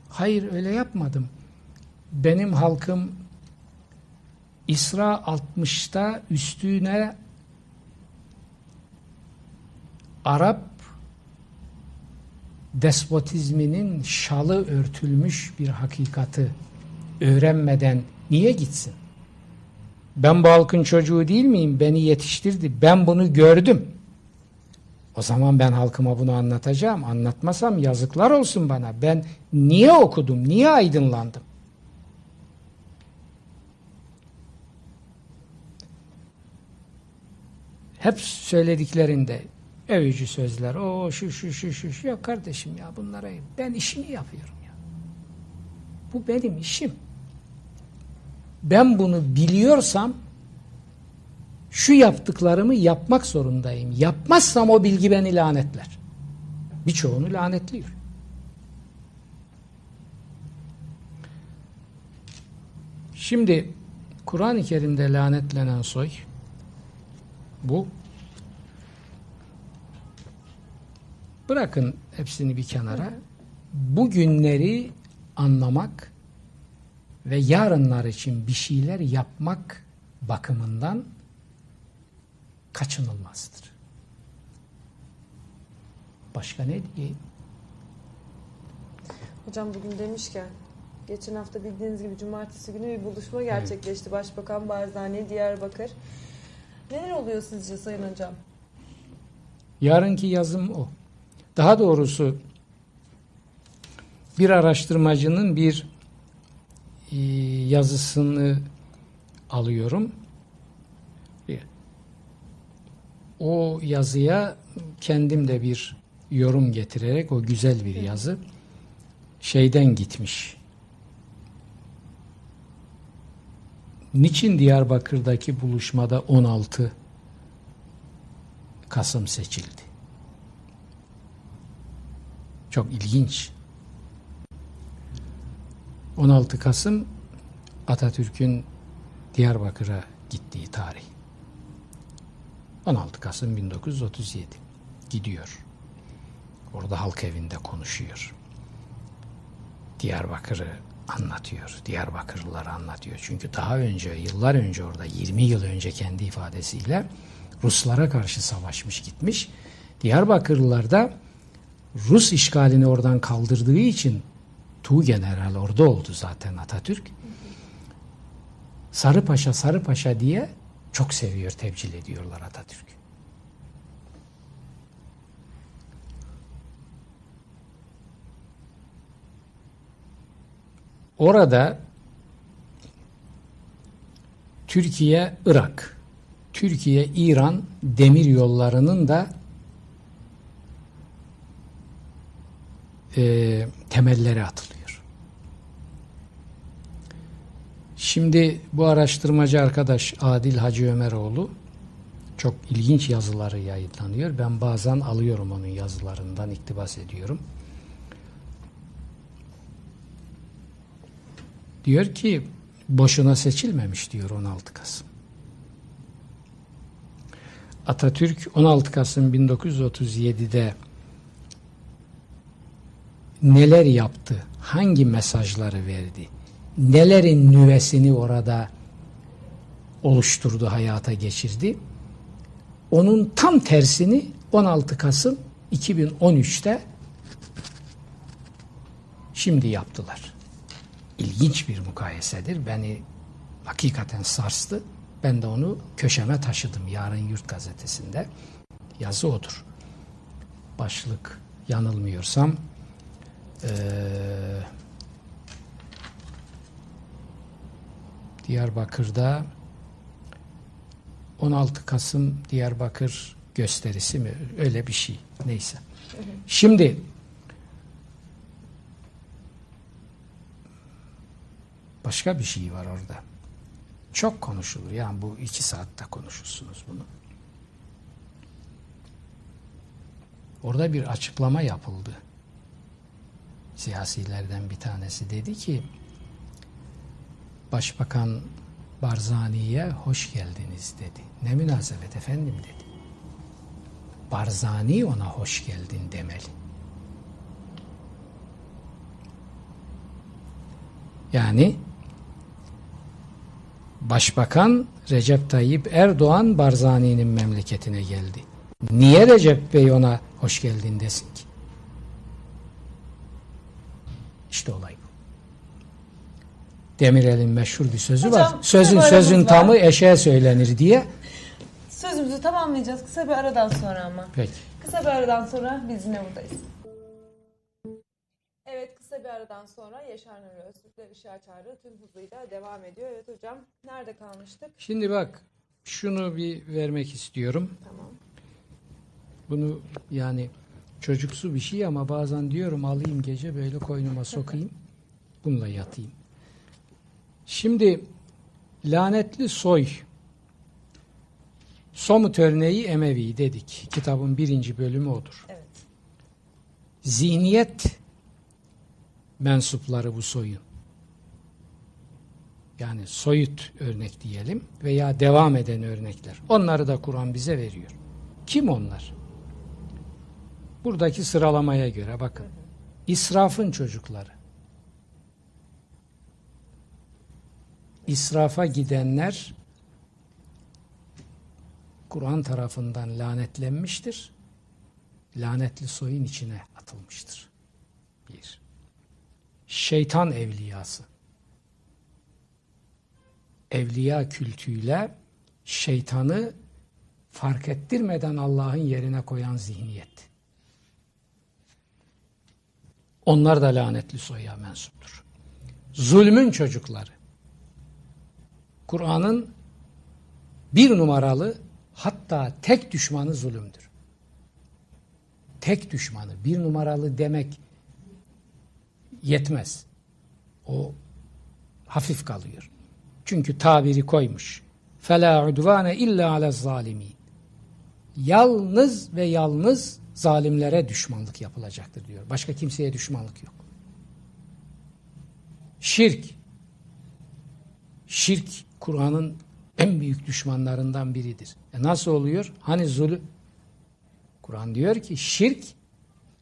Hayır öyle yapmadım. Benim halkım İsra 60'ta üstüne Arap despotizminin şalı örtülmüş bir hakikati öğrenmeden niye gitsin? Ben bu halkın çocuğu değil miyim? Beni yetiştirdi. Ben bunu gördüm. O zaman ben halkıma bunu anlatacağım. Anlatmasam yazıklar olsun bana. Ben niye okudum? Niye aydınlandım? Hep söylediklerinde övücü sözler. O şu şu şu şu şu. Yok kardeşim ya bunlara ben işimi yapıyorum ya. Bu benim işim. Ben bunu biliyorsam şu yaptıklarımı yapmak zorundayım. Yapmazsam o bilgi beni lanetler. Birçoğunu lanetliyor. Şimdi Kur'an-ı Kerim'de lanetlenen soy bu. Bırakın hepsini bir kenara. Bu günleri anlamak ve yarınlar için bir şeyler yapmak bakımından kaçınılmazdır. Başka ne diyeyim? Hocam bugün demişken geçen hafta bildiğiniz gibi cumartesi günü bir buluşma gerçekleşti. Başbakan Barzani Diyarbakır. Neler oluyor sizce Sayın Hocam? Yarınki yazım o. Daha doğrusu bir araştırmacının bir yazısını alıyorum. O yazıya kendim de bir yorum getirerek o güzel bir yazı şeyden gitmiş. Niçin Diyarbakır'daki buluşmada 16 Kasım seçildi? Çok ilginç. 16 Kasım Atatürk'ün Diyarbakır'a gittiği tarih. 16 Kasım 1937 gidiyor. Orada halk evinde konuşuyor. Diyarbakır'ı anlatıyor. Diyarbakırlıları anlatıyor. Çünkü daha önce, yıllar önce orada 20 yıl önce kendi ifadesiyle Ruslara karşı savaşmış gitmiş. Diyarbakırlılar da Rus işgalini oradan kaldırdığı için Tu General orada oldu zaten Atatürk. Sarı Paşa, Sarı Paşa diye çok seviyor, tebcil ediyorlar Atatürk. Orada Türkiye, Irak, Türkiye, İran demir yollarının da e, temelleri atılıyor. Şimdi bu araştırmacı arkadaş Adil Hacı Ömeroğlu çok ilginç yazıları yayınlanıyor. Ben bazen alıyorum onun yazılarından iktibas ediyorum. Diyor ki boşuna seçilmemiş diyor 16 Kasım. Atatürk 16 Kasım 1937'de neler yaptı, hangi mesajları verdi, nelerin nüvesini orada oluşturdu, hayata geçirdi. Onun tam tersini 16 Kasım 2013'te şimdi yaptılar. İlginç bir mukayesedir. Beni hakikaten sarstı. Ben de onu köşeme taşıdım Yarın Yurt gazetesinde. Yazı odur. Başlık yanılmıyorsam eee, Diyarbakır'da 16 Kasım Diyarbakır gösterisi mi? Öyle bir şey. Neyse. Şimdi başka bir şey var orada. Çok konuşulur. Yani bu iki saatte konuşursunuz bunu. Orada bir açıklama yapıldı. Siyasilerden bir tanesi dedi ki Başbakan Barzani'ye hoş geldiniz dedi. Ne münasebet efendim dedi. Barzani ona hoş geldin demeli. Yani Başbakan Recep Tayyip Erdoğan Barzani'nin memleketine geldi. Niye Recep Bey ona hoş geldin desin ki? İşte olay. Demirel'in meşhur bir sözü Hocam, var. Sözün sözün aramız tamı var. eşeğe söylenir diye. Sözümüzü tamamlayacağız kısa bir aradan sonra ama. Peki. Kısa bir aradan sonra biz yine buradayız. Evet kısa bir aradan sonra Yaşar Nuri Öztürk'le Işığa Çağrı tüm hızıyla devam ediyor. Evet hocam nerede kalmıştık? Şimdi bak şunu bir vermek istiyorum. Tamam. Bunu yani çocuksu bir şey ama bazen diyorum alayım gece böyle koynuma sokayım. Bununla yatayım. Şimdi lanetli soy Somut örneği Emevi dedik. Kitabın birinci bölümü odur. Evet. Zihniyet mensupları bu soyun. Yani soyut örnek diyelim veya devam eden örnekler. Onları da Kur'an bize veriyor. Kim onlar? Buradaki sıralamaya göre bakın. İsrafın çocukları. İsrafa gidenler Kur'an tarafından lanetlenmiştir. Lanetli soyun içine atılmıştır. Bir. Şeytan evliyası. Evliya kültüyle şeytanı fark ettirmeden Allah'ın yerine koyan zihniyet. Onlar da lanetli soya mensuptur. Zulmün çocukları. Kur'an'ın bir numaralı hatta tek düşmanı zulümdür. Tek düşmanı, bir numaralı demek yetmez. O hafif kalıyor. Çünkü tabiri koymuş. فَلَا عُدْوَانَ illa عَلَى الظَّالِمِينَ Yalnız ve yalnız zalimlere düşmanlık yapılacaktır diyor. Başka kimseye düşmanlık yok. Şirk. Şirk Kur'an'ın en büyük düşmanlarından biridir. E nasıl oluyor? Hani zulüm? Kur'an diyor ki şirk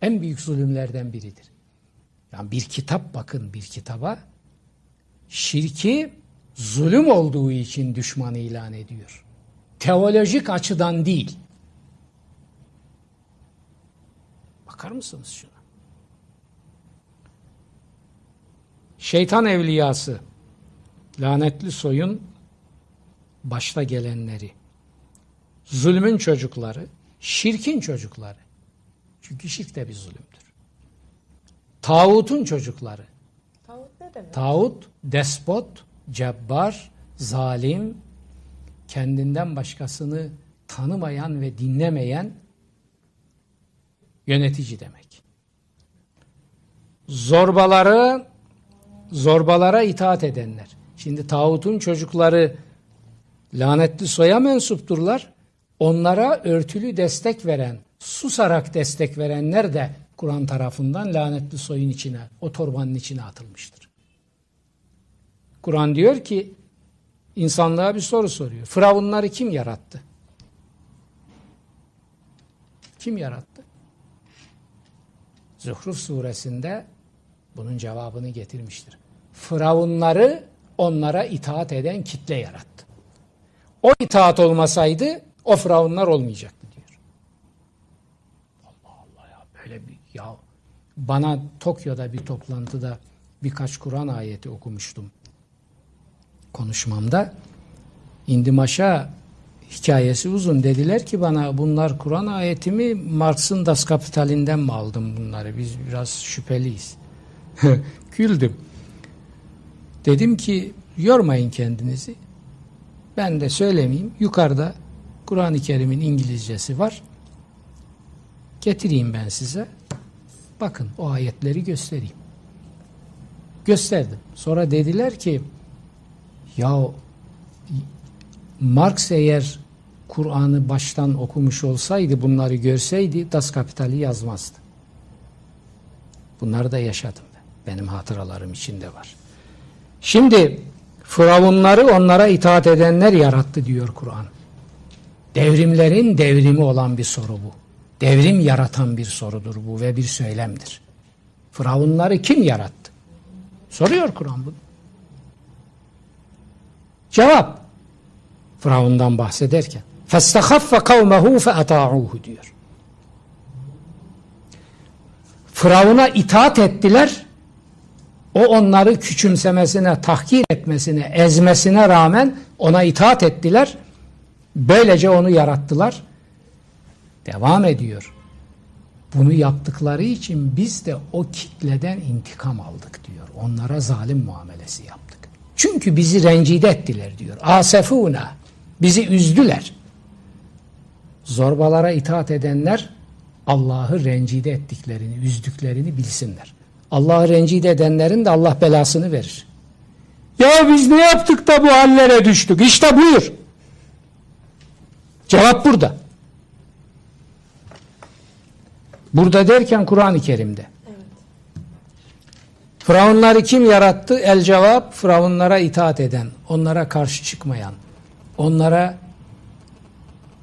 en büyük zulümlerden biridir. Yani bir kitap bakın bir kitaba şirki zulüm olduğu için düşman ilan ediyor. Teolojik açıdan değil. Bakar mısınız şuna? Şeytan evliyası lanetli soyun başta gelenleri, zulmün çocukları, şirkin çocukları. Çünkü şirk de bir zulümdür. Tağutun çocukları. Tağut ne demek? Tağut, despot, cebbar, zalim, kendinden başkasını tanımayan ve dinlemeyen yönetici demek. Zorbaları, zorbalara itaat edenler. Şimdi tağutun çocukları lanetli soya mensupturlar. Onlara örtülü destek veren, susarak destek verenler de Kur'an tarafından lanetli soyun içine, o torbanın içine atılmıştır. Kur'an diyor ki insanlığa bir soru soruyor. Firavunları kim yarattı? kim yarattı? Zuhruf suresinde bunun cevabını getirmiştir. Firavunları onlara itaat eden kitle yarattı. O itaat olmasaydı o firavunlar olmayacaktı diyor. Allah Allah ya böyle bir ya bana Tokyo'da bir toplantıda birkaç Kur'an ayeti okumuştum konuşmamda. İndim aşağı hikayesi uzun. Dediler ki bana bunlar Kur'an ayeti mi Marx'ın Das Kapital'inden mi aldım bunları? Biz biraz şüpheliyiz. (laughs) Güldüm. Dedim ki yormayın kendinizi. Ben de söylemeyeyim. Yukarıda Kur'an-ı Kerim'in İngilizcesi var. Getireyim ben size. Bakın o ayetleri göstereyim. Gösterdim. Sonra dediler ki ya Marx eğer Kur'an'ı baştan okumuş olsaydı, bunları görseydi Das Kapital'i yazmazdı. Bunları da yaşadım ben. Benim hatıralarım içinde var. Şimdi Firavunları onlara itaat edenler yarattı diyor Kur'an. Devrimlerin devrimi olan bir soru bu. Devrim yaratan bir sorudur bu ve bir söylemdir. Firavunları kim yarattı? Soruyor Kur'an bunu. Cevap. Firavundan bahsederken. فَاسْتَخَفَّ قَوْمَهُ فَاَطَاعُوهُ diyor. Firavuna itaat ettiler. o onları küçümsemesine, tahkir etmesine, ezmesine rağmen ona itaat ettiler. Böylece onu yarattılar. Devam ediyor. Bunu yaptıkları için biz de o kitleden intikam aldık diyor. Onlara zalim muamelesi yaptık. Çünkü bizi rencide ettiler diyor. Asefuna. Bizi üzdüler. Zorbalara itaat edenler Allah'ı rencide ettiklerini, üzdüklerini bilsinler. Allah'ı rencide edenlerin de Allah belasını verir. Ya biz ne yaptık da bu hallere düştük? İşte buyur. Cevap burada. Burada derken Kur'an-ı Kerim'de. Firavunları kim yarattı? El cevap, Firavunlara itaat eden, onlara karşı çıkmayan, onlara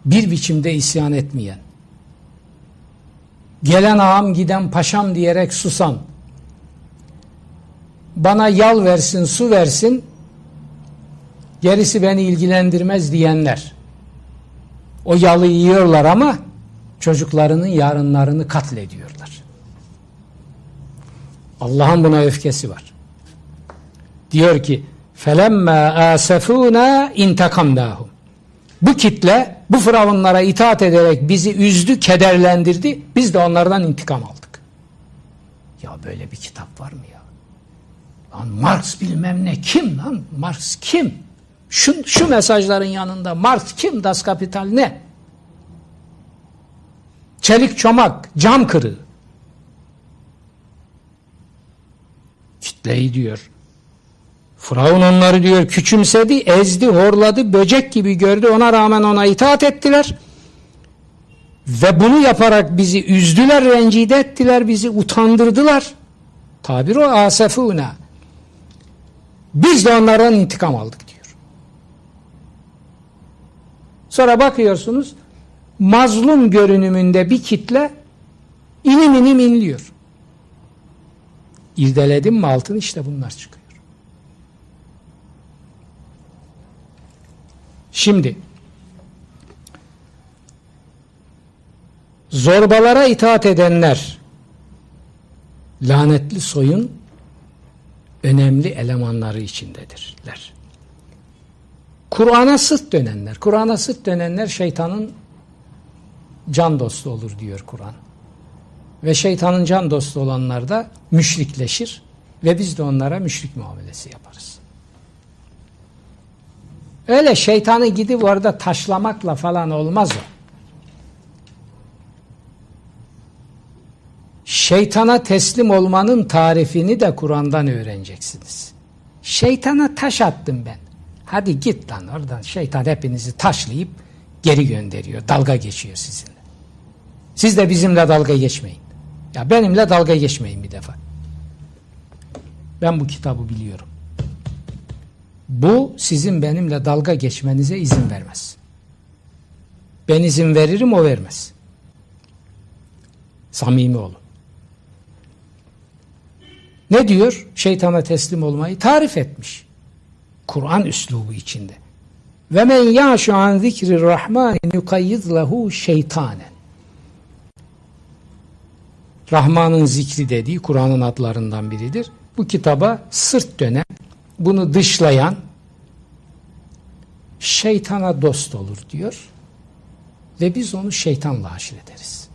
bir biçimde isyan etmeyen, gelen ağam giden paşam diyerek susan, bana yal versin, su versin, gerisi beni ilgilendirmez diyenler. O yalı yiyorlar ama çocuklarının yarınlarını katlediyorlar. Allah'ın buna öfkesi var. Diyor ki فَلَمَّا آسَفُونَا اِنْتَقَمْنَاهُمْ Bu kitle bu firavunlara itaat ederek bizi üzdü, kederlendirdi. Biz de onlardan intikam aldık. Ya böyle bir kitap var mı ya? ya? Lan Marx bilmem ne kim lan? Marx kim? Şu, şu mesajların yanında Marx kim? Das Kapital ne? Çelik çomak, cam kırığı. Kitleyi diyor. Firavun onları diyor küçümsedi, ezdi, horladı, böcek gibi gördü. Ona rağmen ona itaat ettiler. Ve bunu yaparak bizi üzdüler, rencide ettiler, bizi utandırdılar. Tabir o asefuna. Biz de onlardan intikam aldık diyor. Sonra bakıyorsunuz mazlum görünümünde bir kitle inim inim inliyor. İrdeledim mi altın işte bunlar çıkıyor. Şimdi zorbalara itaat edenler lanetli soyun önemli elemanları içindedirler. Kur'an'a sırt dönenler, Kur'an'a sırt dönenler şeytanın can dostu olur diyor Kur'an. Ve şeytanın can dostu olanlar da müşrikleşir ve biz de onlara müşrik muamelesi yaparız. Öyle şeytanı gidip orada taşlamakla falan olmaz o. Şeytana teslim olmanın tarifini de Kur'an'dan öğreneceksiniz. Şeytana taş attım ben. Hadi git lan oradan şeytan hepinizi taşlayıp geri gönderiyor. Dalga geçiyor sizinle. Siz de bizimle dalga geçmeyin. Ya benimle dalga geçmeyin bir defa. Ben bu kitabı biliyorum. Bu sizin benimle dalga geçmenize izin vermez. Ben izin veririm o vermez. Samimi olun. Ne diyor? Şeytana teslim olmayı tarif etmiş. Kur'an üslubu içinde. Ve men ya'şu an zikri rahmani nukayyid lehu şeytanen. Rahman'ın zikri dediği Kur'an'ın adlarından biridir. Bu kitaba sırt dönen, bunu dışlayan şeytana dost olur diyor. Ve biz onu şeytanla haşir ederiz.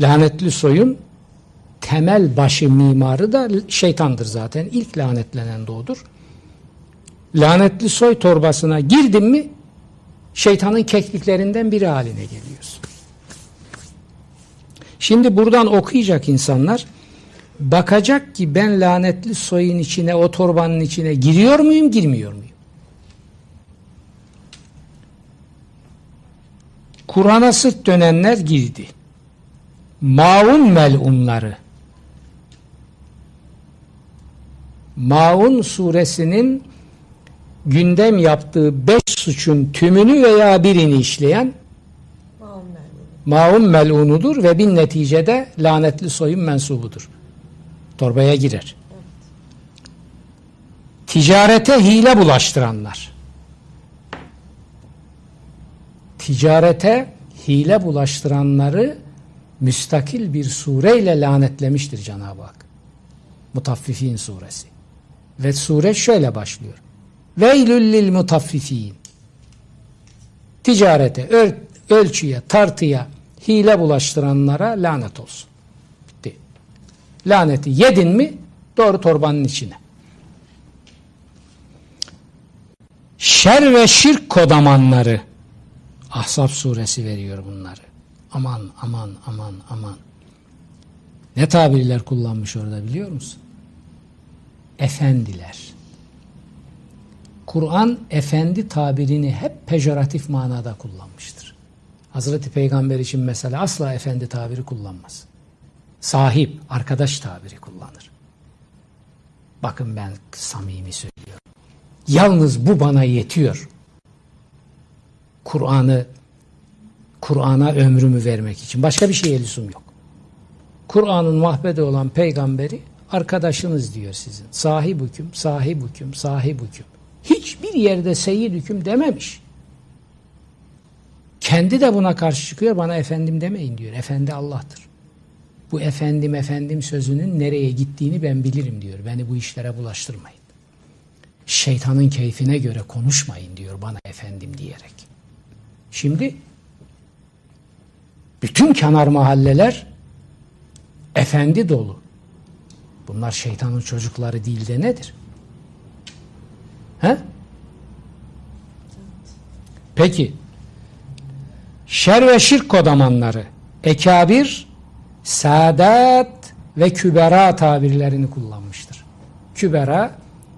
Lanetli soyun temel başı mimarı da şeytandır zaten. İlk lanetlenen de odur. Lanetli soy torbasına girdin mi şeytanın kekliklerinden biri haline geliyorsun. Şimdi buradan okuyacak insanlar bakacak ki ben lanetli soyun içine o torbanın içine giriyor muyum girmiyor muyum? Kur'an'a sırt dönenler girdi. Maun melunları Maun suresinin gündem yaptığı beş suçun tümünü veya birini işleyen maun melunudur ve bin neticede lanetli soyun mensubudur. Torbaya girer. Ticarete hile bulaştıranlar. Ticarete hile bulaştıranları müstakil bir sureyle lanetlemiştir Cenab-ı Hak. Mutaffifin suresi. Ve sure şöyle başlıyor. Veylül lil mutaffifin. Ticarete, öl ölçüye, tartıya hile bulaştıranlara lanet olsun. Bitti. Laneti yedin mi doğru torbanın içine. Şer ve şirk kodamanları Ahzab suresi veriyor bunları. Aman aman aman aman. Ne tabirler kullanmış orada biliyor musun? Efendiler. Kur'an efendi tabirini hep pejoratif manada kullanmıştır. Hazreti Peygamber için mesela asla efendi tabiri kullanmaz. Sahip, arkadaş tabiri kullanır. Bakın ben samimi söylüyorum. Yalnız bu bana yetiyor. Kur'an'ı Kur'an'a ömrümü vermek için. Başka bir şeye lüzum yok. Kur'an'ın mahvede olan peygamberi arkadaşınız diyor sizin. Sahib hüküm, sahib hüküm, sahib hüküm. Hiçbir yerde seyyid hüküm dememiş. Kendi de buna karşı çıkıyor. Bana efendim demeyin diyor. Efendi Allah'tır. Bu efendim efendim sözünün nereye gittiğini ben bilirim diyor. Beni bu işlere bulaştırmayın. Şeytanın keyfine göre konuşmayın diyor bana efendim diyerek. Şimdi bütün kenar mahalleler efendi dolu. Bunlar şeytanın çocukları değil de nedir? He? Peki şer ve şirk kodamanları ekabir, saadat ve kübera tabirlerini kullanmıştır. Kübera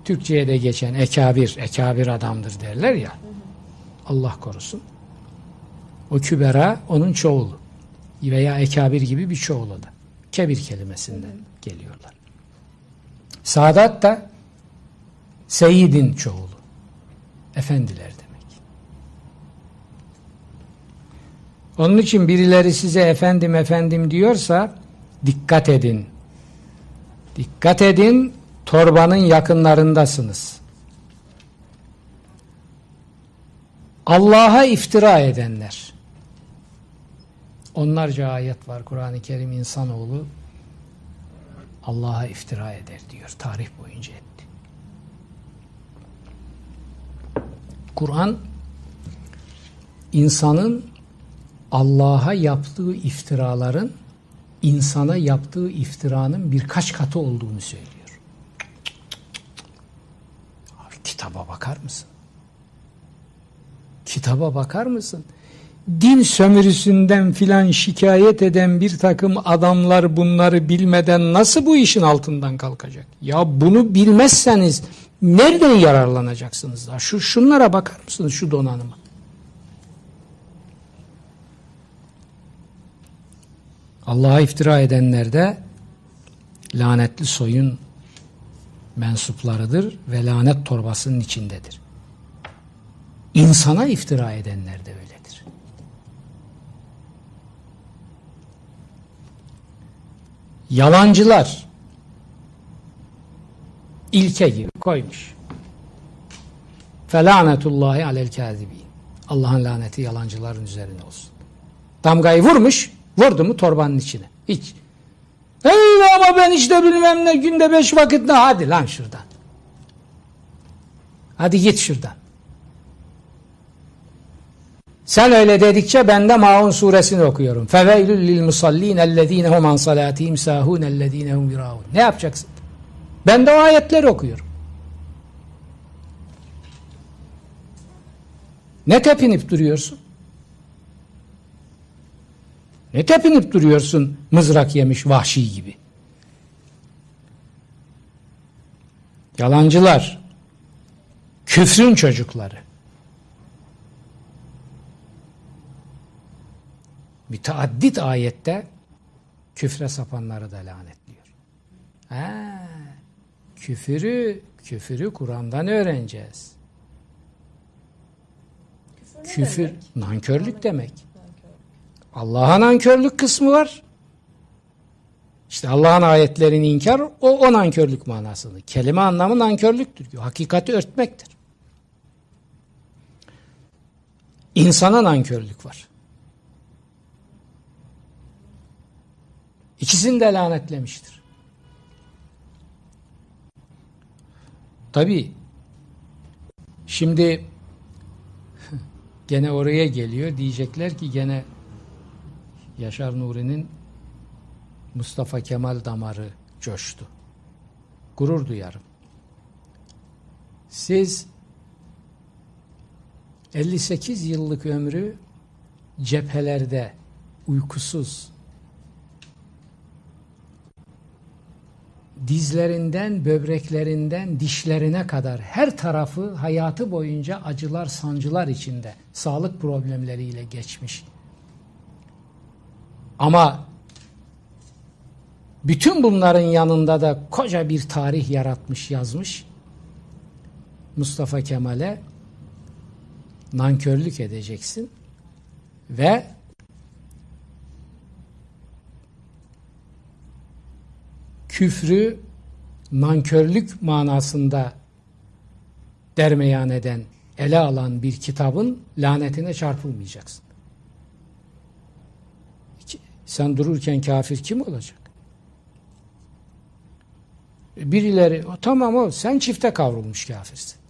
Türkçe'ye de geçen ekabir, ekabir adamdır derler ya. Allah korusun. O kübera onun çoğulu. Veya ekabir gibi bir çoğulu da. Kebir kelimesinden geliyorlar. Saadat da Seyyidin çoğulu. Efendiler demek. Onun için birileri size efendim efendim diyorsa dikkat edin. Dikkat edin torbanın yakınlarındasınız. Allah'a iftira edenler. Onlarca ayet var Kur'an-ı Kerim insanoğlu Allah'a iftira eder diyor. Tarih boyunca etti. Kur'an insanın Allah'a yaptığı iftiraların insana yaptığı iftiranın birkaç katı olduğunu söylüyor. Abi, kitaba bakar mısın? Kitaba bakar mısın? Din sömürüsünden filan şikayet eden bir takım adamlar bunları bilmeden nasıl bu işin altından kalkacak? Ya bunu bilmezseniz nereden yararlanacaksınız? Daha? Şu şunlara bakar mısınız şu donanıma? Allah'a iftira edenler de lanetli soyun mensuplarıdır ve lanet torbasının içindedir. İnsana iftira edenler de öyledir. Yalancılar ilke gibi koymuş. Felanetullahi alel kâzibîn. Allah'ın laneti yalancıların üzerine olsun. Damgayı vurmuş, vurdu mu torbanın içine. Hiç. Hey ama ben işte bilmem ne günde beş vakit ne hadi lan şuradan. Hadi git şuradan. Sen öyle dedikçe ben de Maun suresini okuyorum. Feveylül lil musallin ellezine hum an salatihim sahun ellezine hum yuraun. Ne yapacaksın? Ben de o ayetleri okuyorum. Ne tepinip duruyorsun? Ne tepinip duruyorsun mızrak yemiş vahşi gibi? Yalancılar, küfrün çocukları. Müteaddit ayette küfre sapanları da lanetliyor. Ha, küfürü, küfürü Kur'an'dan öğreneceğiz. ne Küfür, demek? nankörlük demek. Allah'a nankörlük kısmı var. İşte Allah'ın ayetlerini inkar o, o nankörlük manasını. Kelime anlamı nankörlüktür. Hakikati örtmektir. İnsana nankörlük var. İkisini de lanetlemiştir. Tabi şimdi gene oraya geliyor diyecekler ki gene Yaşar Nuri'nin Mustafa Kemal damarı coştu. Gurur duyarım. Siz 58 yıllık ömrü cephelerde uykusuz dizlerinden, böbreklerinden, dişlerine kadar her tarafı hayatı boyunca acılar, sancılar içinde sağlık problemleriyle geçmiş. Ama bütün bunların yanında da koca bir tarih yaratmış, yazmış. Mustafa Kemal'e nankörlük edeceksin ve küfrü nankörlük manasında dermeyan eden, ele alan bir kitabın lanetine çarpılmayacaksın. Sen dururken kafir kim olacak? Birileri o, tamam o sen çifte kavrulmuş kafirsin.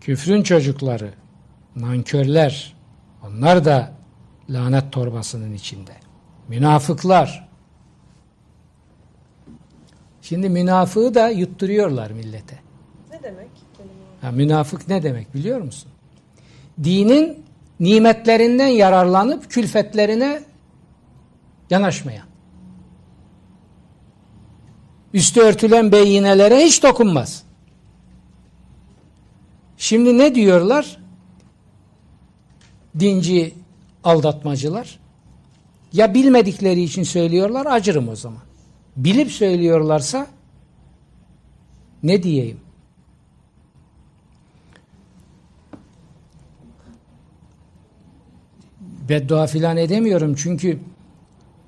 Küfrün çocukları, nankörler, onlar da lanet torbasının içinde. Münafıklar. Şimdi münafığı da yutturuyorlar millete. Ne demek? Ha, münafık ne demek biliyor musun? Dinin nimetlerinden yararlanıp külfetlerine yanaşmayan. Üstü örtülen beyinelere hiç dokunmaz. Şimdi ne diyorlar? Dinci aldatmacılar. Ya bilmedikleri için söylüyorlar acırım o zaman. Bilip söylüyorlarsa ne diyeyim? beddua filan edemiyorum çünkü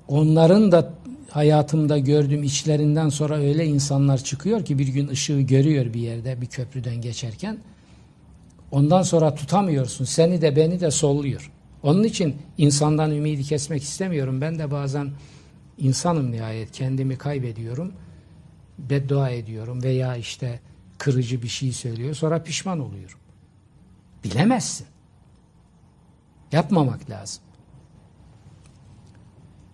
onların da hayatımda gördüğüm içlerinden sonra öyle insanlar çıkıyor ki bir gün ışığı görüyor bir yerde bir köprüden geçerken ondan sonra tutamıyorsun seni de beni de solluyor. Onun için insandan ümidi kesmek istemiyorum. Ben de bazen insanım nihayet kendimi kaybediyorum. Beddua ediyorum veya işte kırıcı bir şey söylüyor sonra pişman oluyorum. Bilemezsin. Yapmamak lazım.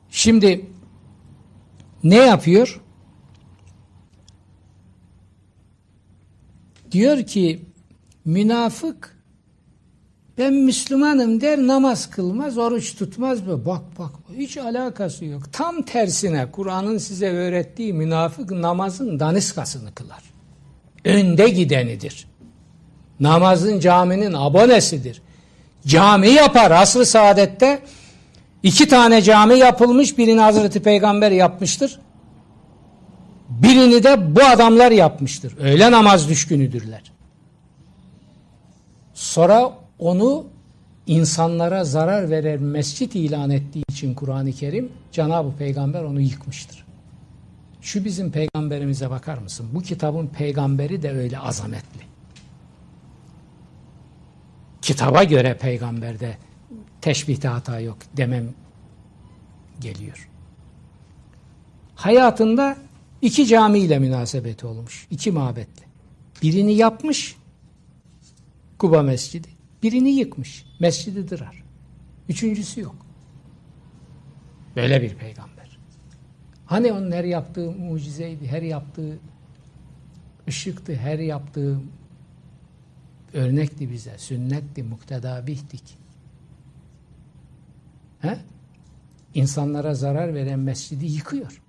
Şimdi ne yapıyor? Diyor ki münafık ben Müslümanım der namaz kılmaz, oruç tutmaz mı? Bak bak hiç alakası yok. Tam tersine Kur'an'ın size öğrettiği münafık namazın daniskasını kılar. Önde gidenidir. Namazın caminin abonesidir. Cami yapar. Asr-ı saadette iki tane cami yapılmış. Birini Hazreti Peygamber yapmıştır. Birini de bu adamlar yapmıştır. Öyle namaz düşkünüdürler. Sonra onu insanlara zarar verer mescit ilan ettiği için Kur'an-ı Kerim Cenab-ı Peygamber onu yıkmıştır. Şu bizim peygamberimize bakar mısın? Bu kitabın peygamberi de öyle azametli. Kitaba göre peygamberde teşbihte hata yok demem geliyor. Hayatında iki camiyle münasebeti olmuş. iki mabetle. Birini yapmış Kuba Mescidi. Birini yıkmış. Mescidi Dırar. Üçüncüsü yok. Böyle bir peygamber. Hani onun her yaptığı mucizeydi, her yaptığı ışıktı, her yaptığı örnekti bize, sünnetti, mukteda bihtik. He? İnsanlara zarar veren mescidi yıkıyor.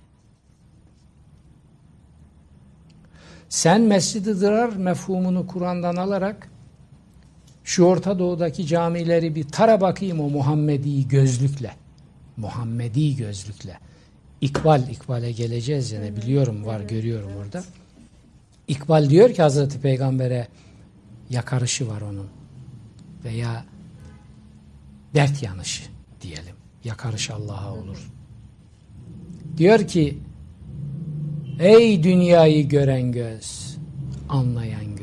Sen mescidi dırar mefhumunu Kur'an'dan alarak şu Orta Doğu'daki camileri bir tara bakayım o Muhammedi gözlükle. Muhammedi gözlükle. İkbal, İkbal'e geleceğiz yine biliyorum var görüyorum orada. İkbal diyor ki Hazreti Peygamber'e yakarışı var onun. Veya dert yanışı diyelim. Yakarış Allah'a olur. Diyor ki Ey dünyayı gören göz, anlayan göz.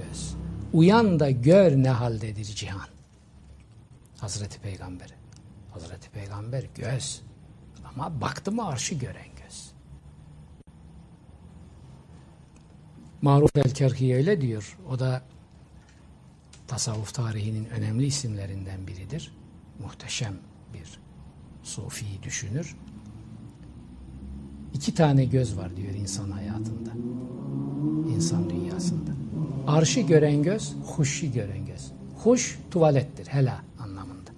Uyan da gör ne haldedir cihan. Hazreti Peygamber. Hazreti Peygamber göz. Ama baktı mı arşı gören göz. Maruf el-Kerhi öyle diyor. O da tasavvuf tarihinin önemli isimlerinden biridir. Muhteşem bir sufi düşünür. İki tane göz var diyor insan hayatında. İnsan dünyasında. Arşı gören göz, huşi gören göz. Huş tuvalettir, hela anlamında.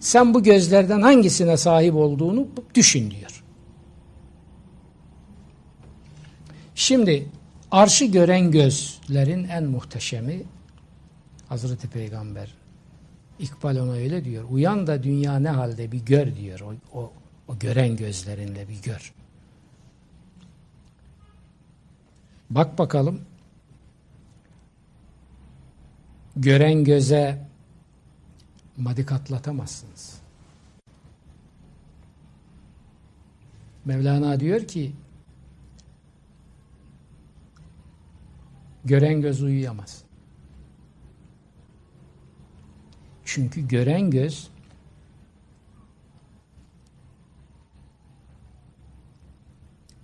Sen bu gözlerden hangisine sahip olduğunu düşün diyor. Şimdi arşı gören gözlerin en muhteşemi Hazreti Peygamber İkbal ona öyle diyor. Uyan da dünya ne halde bir gör diyor. O, o, o gören gözlerinle bir gör. Bak bakalım. Gören göze madik atlatamazsınız. Mevlana diyor ki gören göz uyuyamaz. Çünkü gören göz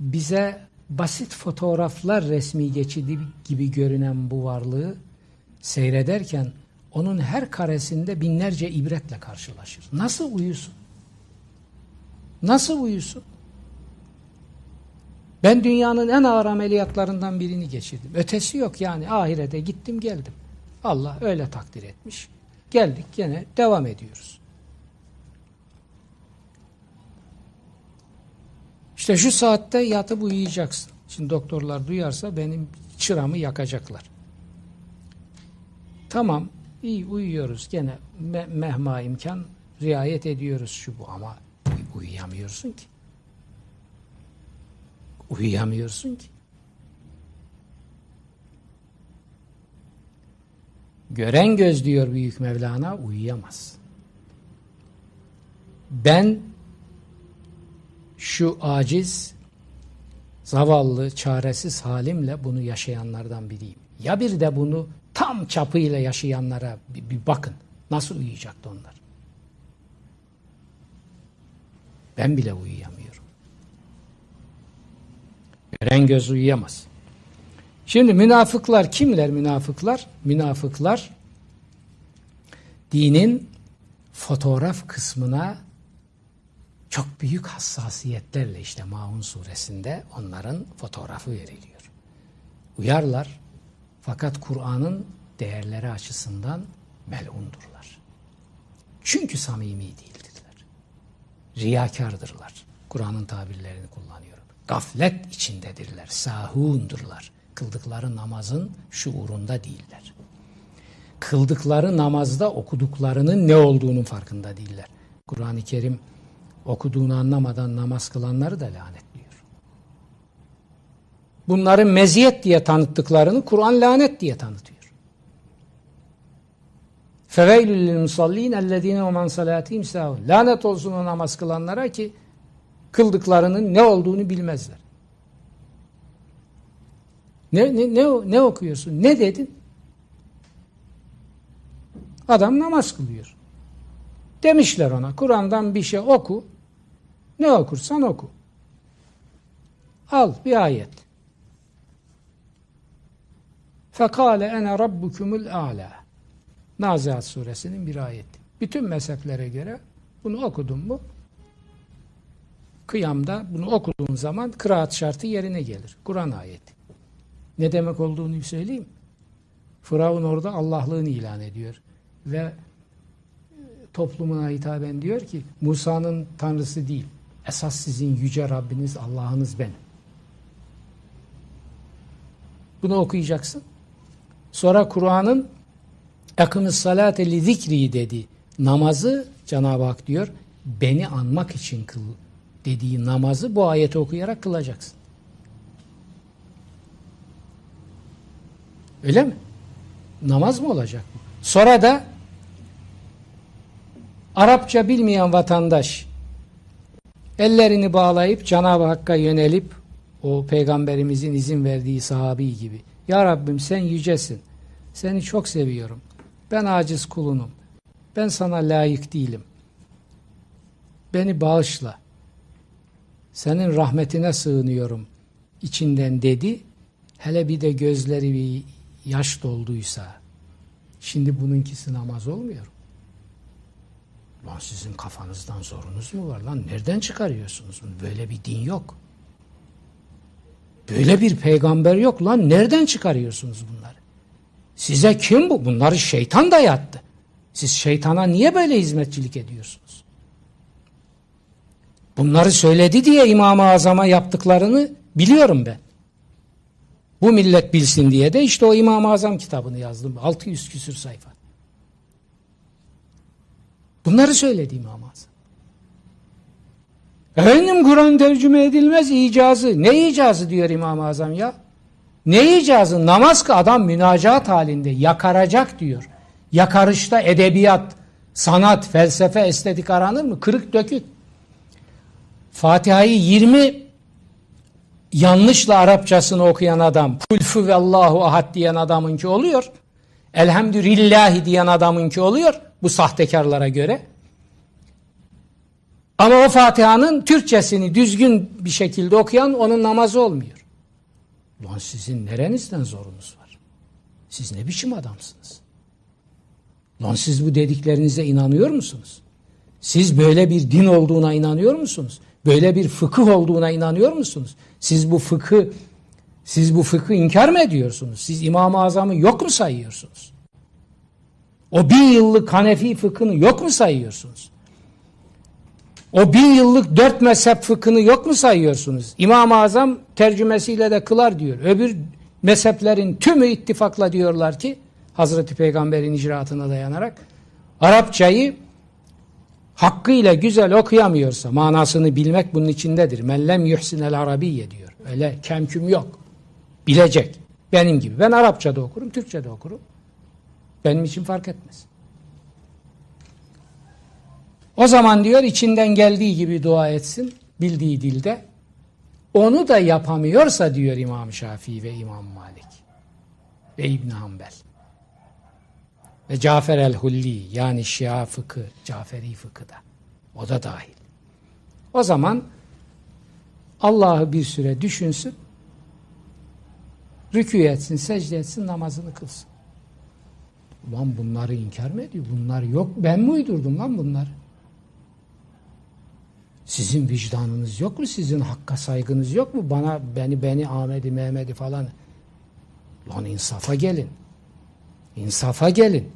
bize basit fotoğraflar resmi geçidi gibi görünen bu varlığı seyrederken onun her karesinde binlerce ibretle karşılaşır. Nasıl uyusun? Nasıl uyusun? Ben dünyanın en ağır ameliyatlarından birini geçirdim. Ötesi yok yani ahirete gittim geldim. Allah öyle takdir etmiş. Geldik gene devam ediyoruz. İşte şu saatte yatıp uyuyacaksın. Şimdi doktorlar duyarsa benim çıramı yakacaklar. Tamam iyi uyuyoruz gene me mehma imkan riayet ediyoruz şu bu ama uy uyuyamıyorsun ki. Uyuyamıyorsun ki. Gören göz diyor Büyük Mevlana uyuyamaz. Ben şu aciz, zavallı, çaresiz halimle bunu yaşayanlardan biriyim. Ya bir de bunu tam çapıyla yaşayanlara bir, bir bakın. Nasıl uyuyacaktı onlar? Ben bile uyuyamıyorum. Gören göz uyuyamaz. Şimdi münafıklar kimler münafıklar? Münafıklar dinin fotoğraf kısmına çok büyük hassasiyetlerle işte Maun suresinde onların fotoğrafı veriliyor. Uyarlar fakat Kur'an'ın değerleri açısından melundurlar. Çünkü samimi değildirler. Riyakardırlar. Kur'an'ın tabirlerini kullanıyorum. Gaflet içindedirler. Sahundurlar. Kıldıkları namazın şuurunda değiller. Kıldıkları namazda okuduklarının ne olduğunun farkında değiller. Kur'an-ı Kerim okuduğunu anlamadan namaz kılanları da lanetliyor. Bunların meziyet diye tanıttıklarını Kur'an lanet diye tanıtıyor. Musallin ellezine hum an salatihim sahun. Lanet olsun o namaz kılanlara ki kıldıklarının ne olduğunu bilmezler. Ne ne ne, ne okuyorsun? Ne dedin? Adam namaz kılıyor. Demişler ona Kur'an'dan bir şey oku. Ne okursan oku. Al bir ayet. Fekale ene rabbukumul a'la. Nazihat suresinin bir ayeti. Bütün mezheplere göre bunu okudun mu kıyamda bunu okuduğun zaman kıraat şartı yerine gelir. Kur'an ayeti. Ne demek olduğunu söyleyeyim. Firavun orada Allah'lığını ilan ediyor. Ve toplumuna hitaben diyor ki Musa'nın tanrısı değil. Esas sizin yüce Rabbiniz Allah'ınız benim. Bunu okuyacaksın. Sonra Kur'an'ın Ekimiz salate li zikri dedi. Namazı Cenab-ı Hak diyor beni anmak için kıl dediği namazı bu ayeti okuyarak kılacaksın. Öyle mi? Namaz mı olacak bu? Sonra da Arapça bilmeyen vatandaş ellerini bağlayıp Cenab-ı Hakk'a yönelip o peygamberimizin izin verdiği sahabi gibi Ya Rabbim sen yücesin. Seni çok seviyorum. Ben aciz kulunum. Ben sana layık değilim. Beni bağışla. Senin rahmetine sığınıyorum. içinden dedi. Hele bir de gözleri bir yaş dolduysa. Şimdi bununkisi namaz olmuyor. Lan sizin kafanızdan zorunuz mu var lan? Nereden çıkarıyorsunuz bunu? Böyle bir din yok. Böyle bir peygamber yok lan. Nereden çıkarıyorsunuz bunları? Size kim bu? Bunları şeytan dayattı. Siz şeytana niye böyle hizmetçilik ediyorsunuz? Bunları söyledi diye İmam-ı Azam'a yaptıklarını biliyorum ben. Bu millet bilsin diye de işte o İmam-ı Azam kitabını yazdım. 600 küsür sayfa. Bunları söyledi İmam-ı Azam. Efendim Kur'an tercüme edilmez icazı. Ne icazı diyor İmam-ı Azam ya? Ne icazı? Namaz ki adam münacat halinde yakaracak diyor. Yakarışta edebiyat, sanat, felsefe, estetik aranır mı? Kırık dökük. Fatiha'yı 20 yanlışla Arapçasını okuyan adam, kulfü ve Allahu ahad diyen adamınki oluyor. Elhamdülillahi diyen adamınki oluyor. Bu sahtekarlara göre. Ama o Fatiha'nın Türkçesini düzgün bir şekilde okuyan onun namazı olmuyor. Ulan sizin nerenizden zorunuz var? Siz ne biçim adamsınız? Lan siz bu dediklerinize inanıyor musunuz? Siz böyle bir din olduğuna inanıyor musunuz? Böyle bir fıkıh olduğuna inanıyor musunuz? Siz bu fıkı siz bu fıkı inkar mı ediyorsunuz? Siz İmam-ı Azam'ı yok mu sayıyorsunuz? O bin yıllık Hanefi fıkhını yok mu sayıyorsunuz? O bin yıllık dört mezhep fıkhını yok mu sayıyorsunuz? İmam-ı Azam tercümesiyle de kılar diyor. Öbür mezheplerin tümü ittifakla diyorlar ki Hazreti Peygamber'in icraatına dayanarak Arapçayı hakkıyla güzel okuyamıyorsa manasını bilmek bunun içindedir. Mellem yuhsinel arabiye diyor. Öyle kemküm yok. Bilecek. Benim gibi. Ben Arapçada okurum, Türkçede okurum. Benim için fark etmez. O zaman diyor içinden geldiği gibi dua etsin, bildiği dilde. Onu da yapamıyorsa diyor İmam Şafii ve İmam Malik ve İbn Hanbel ve Cafer el-Hulli yani Şia fıkı, Caferi fıkı da. O da dahil. O zaman Allah'ı bir süre düşünsün, rükû etsin, secde etsin, namazını kılsın. Ulan bunları inkar mı ediyor? Bunlar yok. Ben mi uydurdum lan bunları? Sizin vicdanınız yok mu? Sizin hakka saygınız yok mu? Bana, beni, beni, Ahmet'i, Mehmet'i falan. Lan insafa gelin. İnsafa gelin.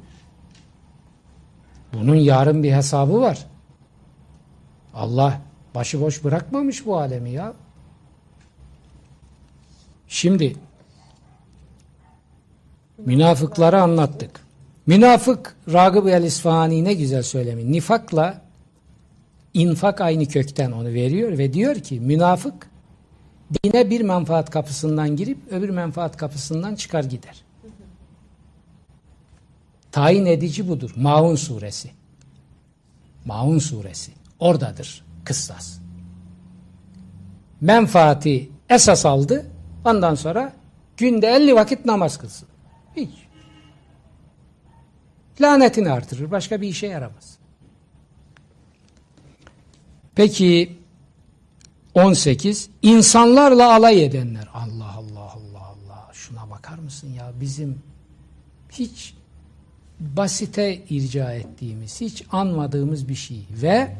Bunun yarın bir hesabı var. Allah başıboş bırakmamış bu alemi ya. Şimdi münafıkları anlattık. Münafık Ragıb el-İsfahani ne güzel söylemi. Nifakla infak aynı kökten onu veriyor ve diyor ki münafık dine bir menfaat kapısından girip öbür menfaat kapısından çıkar gider. Tayin edici budur. Maun suresi. Maun suresi. Oradadır kıssas. Menfaati esas aldı. Ondan sonra günde 50 vakit namaz kılsın. Hiç. Lanetini artırır. Başka bir işe yaramaz. Peki 18 insanlarla alay edenler. Allah Allah Allah Allah. Şuna bakar mısın ya? Bizim hiç basite irca ettiğimiz, hiç anmadığımız bir şey ve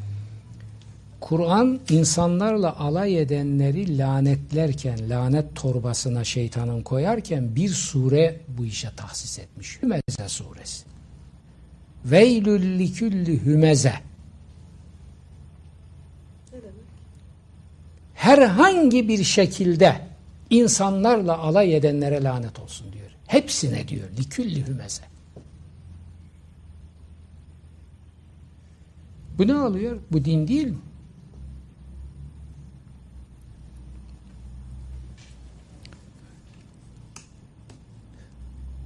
Kur'an insanlarla alay edenleri lanetlerken, lanet torbasına şeytanın koyarken bir sure bu işe tahsis etmiş. Hümeze suresi. Veylül likülli hümeze. Herhangi bir şekilde insanlarla alay edenlere lanet olsun diyor. Hepsine diyor. Likülli hümeze. Bu ne oluyor? Bu din değil mi?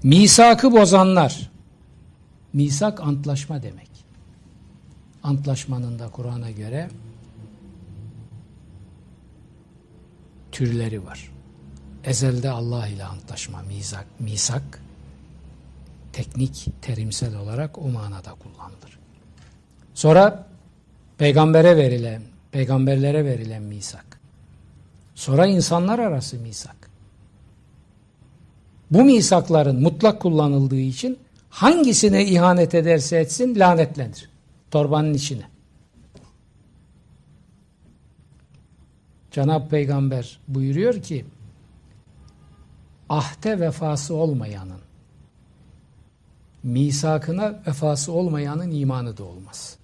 Misakı bozanlar. Misak antlaşma demek. Antlaşmanın da Kur'an'a göre türleri var. Ezelde Allah ile antlaşma, misak, misak teknik, terimsel olarak o manada kullanılır. Sonra peygambere verilen, peygamberlere verilen misak. Sonra insanlar arası misak. Bu misakların mutlak kullanıldığı için hangisine ihanet ederse etsin lanetlenir. Torbanın içine. Cenab-ı Peygamber buyuruyor ki ahde vefası olmayanın misakına vefası olmayanın imanı da olmaz.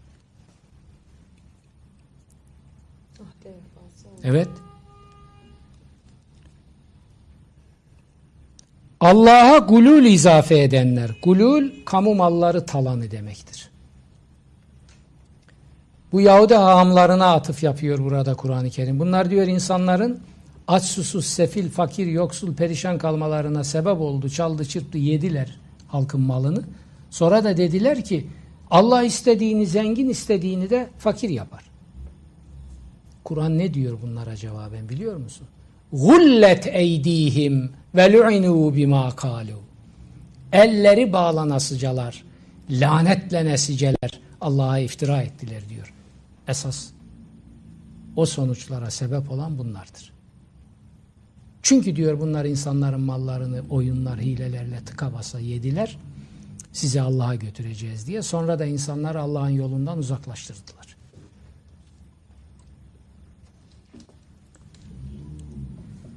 Evet. Allah'a gulul izafe edenler. Gulul kamu malları talanı demektir. Bu Yahudi hahamlarına atıf yapıyor burada Kur'an-ı Kerim. Bunlar diyor insanların aç susuz, sefil, fakir, yoksul, perişan kalmalarına sebep oldu. Çaldı, çırptı, yediler halkın malını. Sonra da dediler ki Allah istediğini zengin, istediğini de fakir yapar. Kur'an ne diyor bunlara cevaben biliyor musun? Gullet eydihim ve lu'inu bima kalu. Elleri bağlanasıcalar, lanetlenesiceler Allah'a iftira ettiler diyor. Esas o sonuçlara sebep olan bunlardır. Çünkü diyor bunlar insanların mallarını oyunlar, hilelerle tıka basa yediler. Sizi Allah'a götüreceğiz diye. Sonra da insanları Allah'ın yolundan uzaklaştırdılar.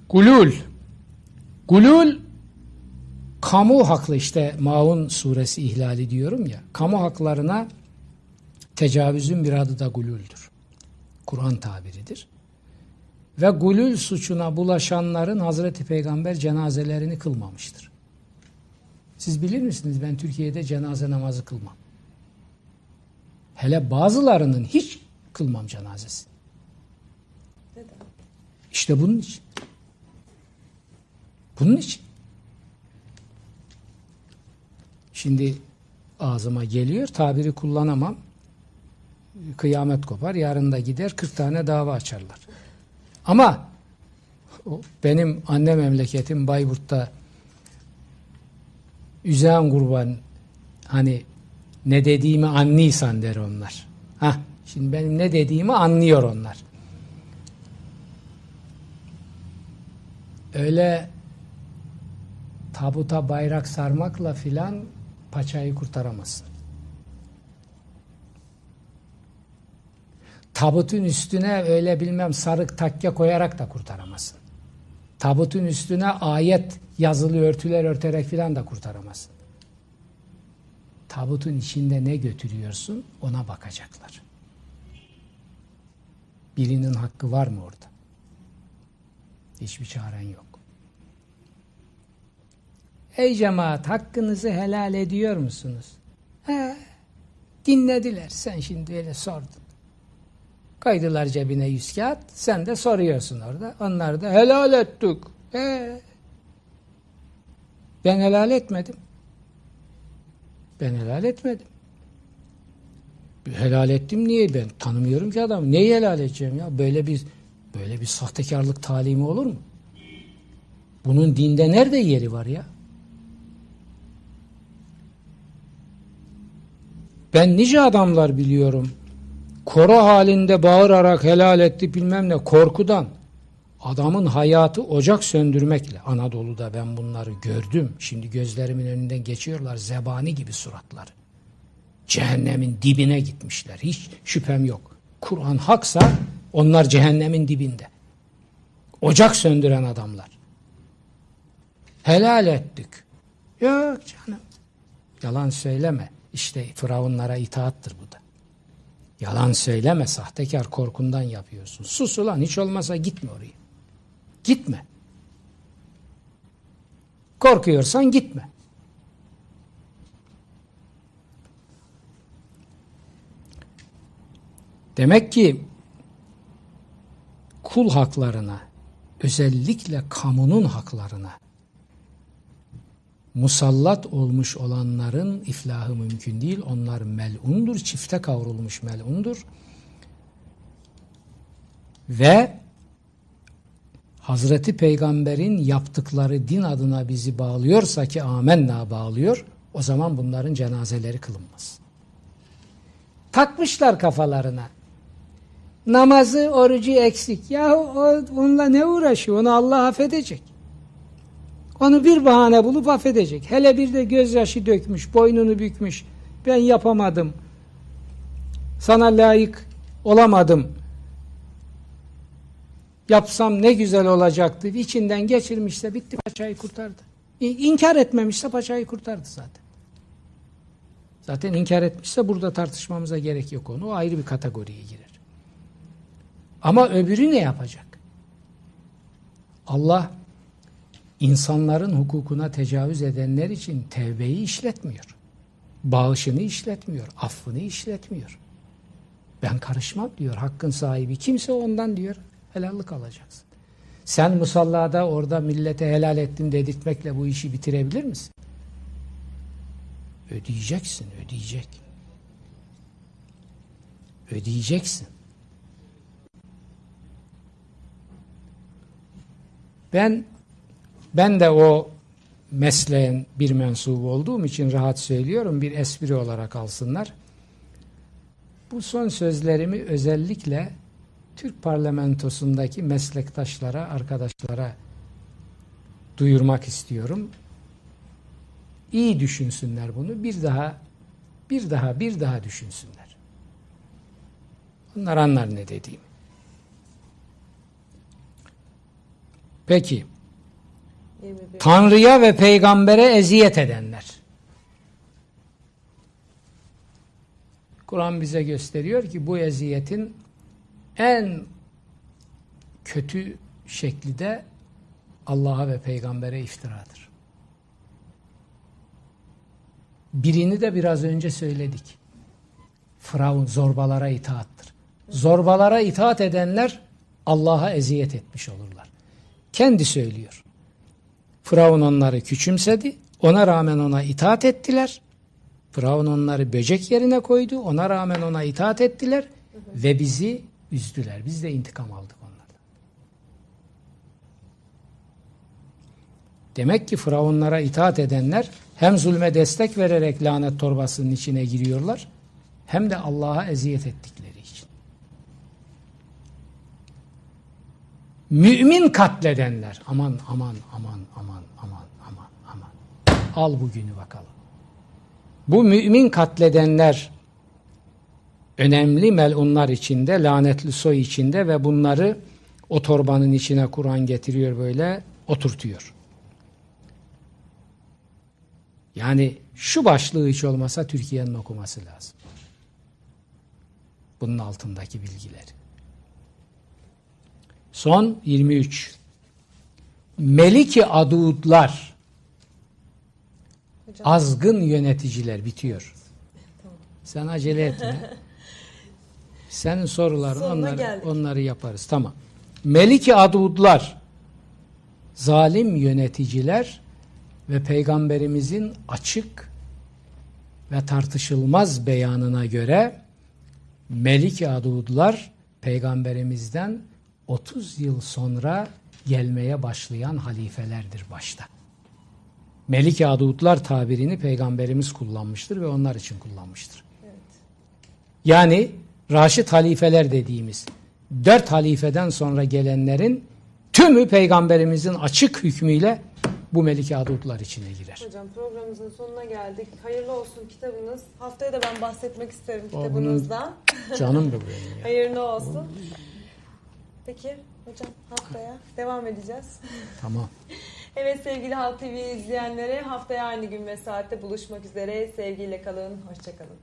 Gulul. Gulul kamu haklı işte Maun suresi ihlali diyorum ya. Kamu haklarına tecavüzün bir adı da gululdür. Kur'an tabiridir. Ve gulül suçuna bulaşanların Hazreti Peygamber cenazelerini kılmamıştır. Siz bilir misiniz ben Türkiye'de cenaze namazı kılmam. Hele bazılarının hiç kılmam cenazesi. İşte bunun için. Bunun için. Şimdi ağzıma geliyor, tabiri kullanamam. Kıyamet kopar, yarın da gider 40 tane dava açarlar. Ama benim anne memleketim Bayburt'ta Üzeyen kurban hani ne dediğimi anlıysan der onlar. Hah, şimdi benim ne dediğimi anlıyor onlar. Öyle tabuta bayrak sarmakla filan paçayı kurtaramazsın. Tabutun üstüne öyle bilmem sarık takke koyarak da kurtaramazsın. Tabutun üstüne ayet yazılı örtüler örterek filan da kurtaramazsın. Tabutun içinde ne götürüyorsun ona bakacaklar. Birinin hakkı var mı orada? Hiçbir çaren yok. Ey cemaat hakkınızı helal ediyor musunuz? He, dinlediler. Sen şimdi öyle sordun. Koydular cebine yüz kağıt. Sen de soruyorsun orada. Onlar da helal ettik. He. Ben helal etmedim. Ben helal etmedim. Helal ettim niye? Ben tanımıyorum ki adamı. Neyi helal edeceğim ya? Böyle bir böyle bir sahtekarlık talimi olur mu? Bunun dinde nerede yeri var ya? Ben nice adamlar biliyorum. Koro halinde bağırarak helal etti bilmem ne korkudan. Adamın hayatı ocak söndürmekle. Anadolu'da ben bunları gördüm. Şimdi gözlerimin önünden geçiyorlar zebani gibi suratları. Cehennemin dibine gitmişler. Hiç şüphem yok. Kur'an haksa onlar cehennemin dibinde. Ocak söndüren adamlar. Helal ettik. Yok canım. Yalan söyleme. İşte firavunlara itaattır bu da. Yalan söyleme sahtekar korkundan yapıyorsun. Sus ulan hiç olmasa gitme oraya. Gitme. Korkuyorsan gitme. Demek ki kul haklarına, özellikle kamunun haklarına musallat olmuş olanların iflahı mümkün değil. Onlar melundur, çifte kavrulmuş melundur. Ve Hazreti Peygamber'in yaptıkları din adına bizi bağlıyorsa ki amenna bağlıyor, o zaman bunların cenazeleri kılınmaz. Takmışlar kafalarına. Namazı, orucu eksik. Ya o, onunla ne uğraşıyor? Onu Allah affedecek. Onu bir bahane bulup affedecek. Hele bir de gözyaşı dökmüş, boynunu bükmüş. Ben yapamadım. Sana layık olamadım. Yapsam ne güzel olacaktı. İçinden geçirmişse bitti paçayı kurtardı. İnkar etmemişse paçayı kurtardı zaten. Zaten inkar etmişse burada tartışmamıza gerek yok onu. O ayrı bir kategoriye girer. Ama öbürü ne yapacak? Allah insanların hukukuna tecavüz edenler için tevbeyi işletmiyor. Bağışını işletmiyor, affını işletmiyor. Ben karışmam diyor hakkın sahibi. Kimse ondan diyor helallik alacaksın. Sen musallada orada millete helal ettim dedirtmekle bu işi bitirebilir misin? Ödeyeceksin, ödeyecek. Ödeyeceksin. Ben ben de o mesleğin bir mensubu olduğum için rahat söylüyorum. Bir espri olarak alsınlar. Bu son sözlerimi özellikle Türk parlamentosundaki meslektaşlara, arkadaşlara duyurmak istiyorum. İyi düşünsünler bunu. Bir daha, bir daha, bir daha düşünsünler. Onlar anlar ne dediğimi. Peki. 21. Tanrı'ya ve peygambere eziyet edenler. Kur'an bize gösteriyor ki bu eziyetin en kötü şekli de Allah'a ve peygambere iftiradır. Birini de biraz önce söyledik. Firavun zorbalara itaattır. Zorbalara itaat edenler Allah'a eziyet etmiş olurlar. Kendi söylüyor. Firavun onları küçümsedi. Ona rağmen ona itaat ettiler. Firavun onları böcek yerine koydu. Ona rağmen ona itaat ettiler. Ve bizi üzdüler. Biz de intikam aldık onlardan. Demek ki Firavunlara itaat edenler hem zulme destek vererek lanet torbasının içine giriyorlar hem de Allah'a eziyet ettikleri için. Mümin katledenler aman aman aman aman aman aman aman al bugünü bakalım. Bu mümin katledenler önemli melunlar içinde, lanetli soy içinde ve bunları o torbanın içine Kur'an getiriyor böyle oturtuyor. Yani şu başlığı hiç olmasa Türkiye'nin okuması lazım. Bunun altındaki bilgileri. Son 23. Meliki adudlar Hocam. azgın yöneticiler bitiyor. Sen acele etme. (laughs) Senin soruların Sonuna onları, geldik. onları yaparız. Tamam. Meliki adudlar zalim yöneticiler ve peygamberimizin açık ve tartışılmaz beyanına göre Melik-i Adudlar peygamberimizden 30 yıl sonra gelmeye başlayan halifelerdir başta. Melik-i Adudlar tabirini peygamberimiz kullanmıştır ve onlar için kullanmıştır. Yani Raşid halifeler dediğimiz dört halifeden sonra gelenlerin tümü peygamberimizin açık hükmüyle bu Melik-i Adudlar içine girer. Hocam programımızın sonuna geldik. Hayırlı olsun kitabınız. Haftaya da ben bahsetmek isterim kitabınızdan. Canım da benim ya. (laughs) Hayırlı olsun. Peki hocam haftaya devam edeceğiz. (laughs) Tamam. Evet sevgili Halk TV izleyenleri haftaya aynı gün ve saatte buluşmak üzere. Sevgiyle kalın, hoşçakalın.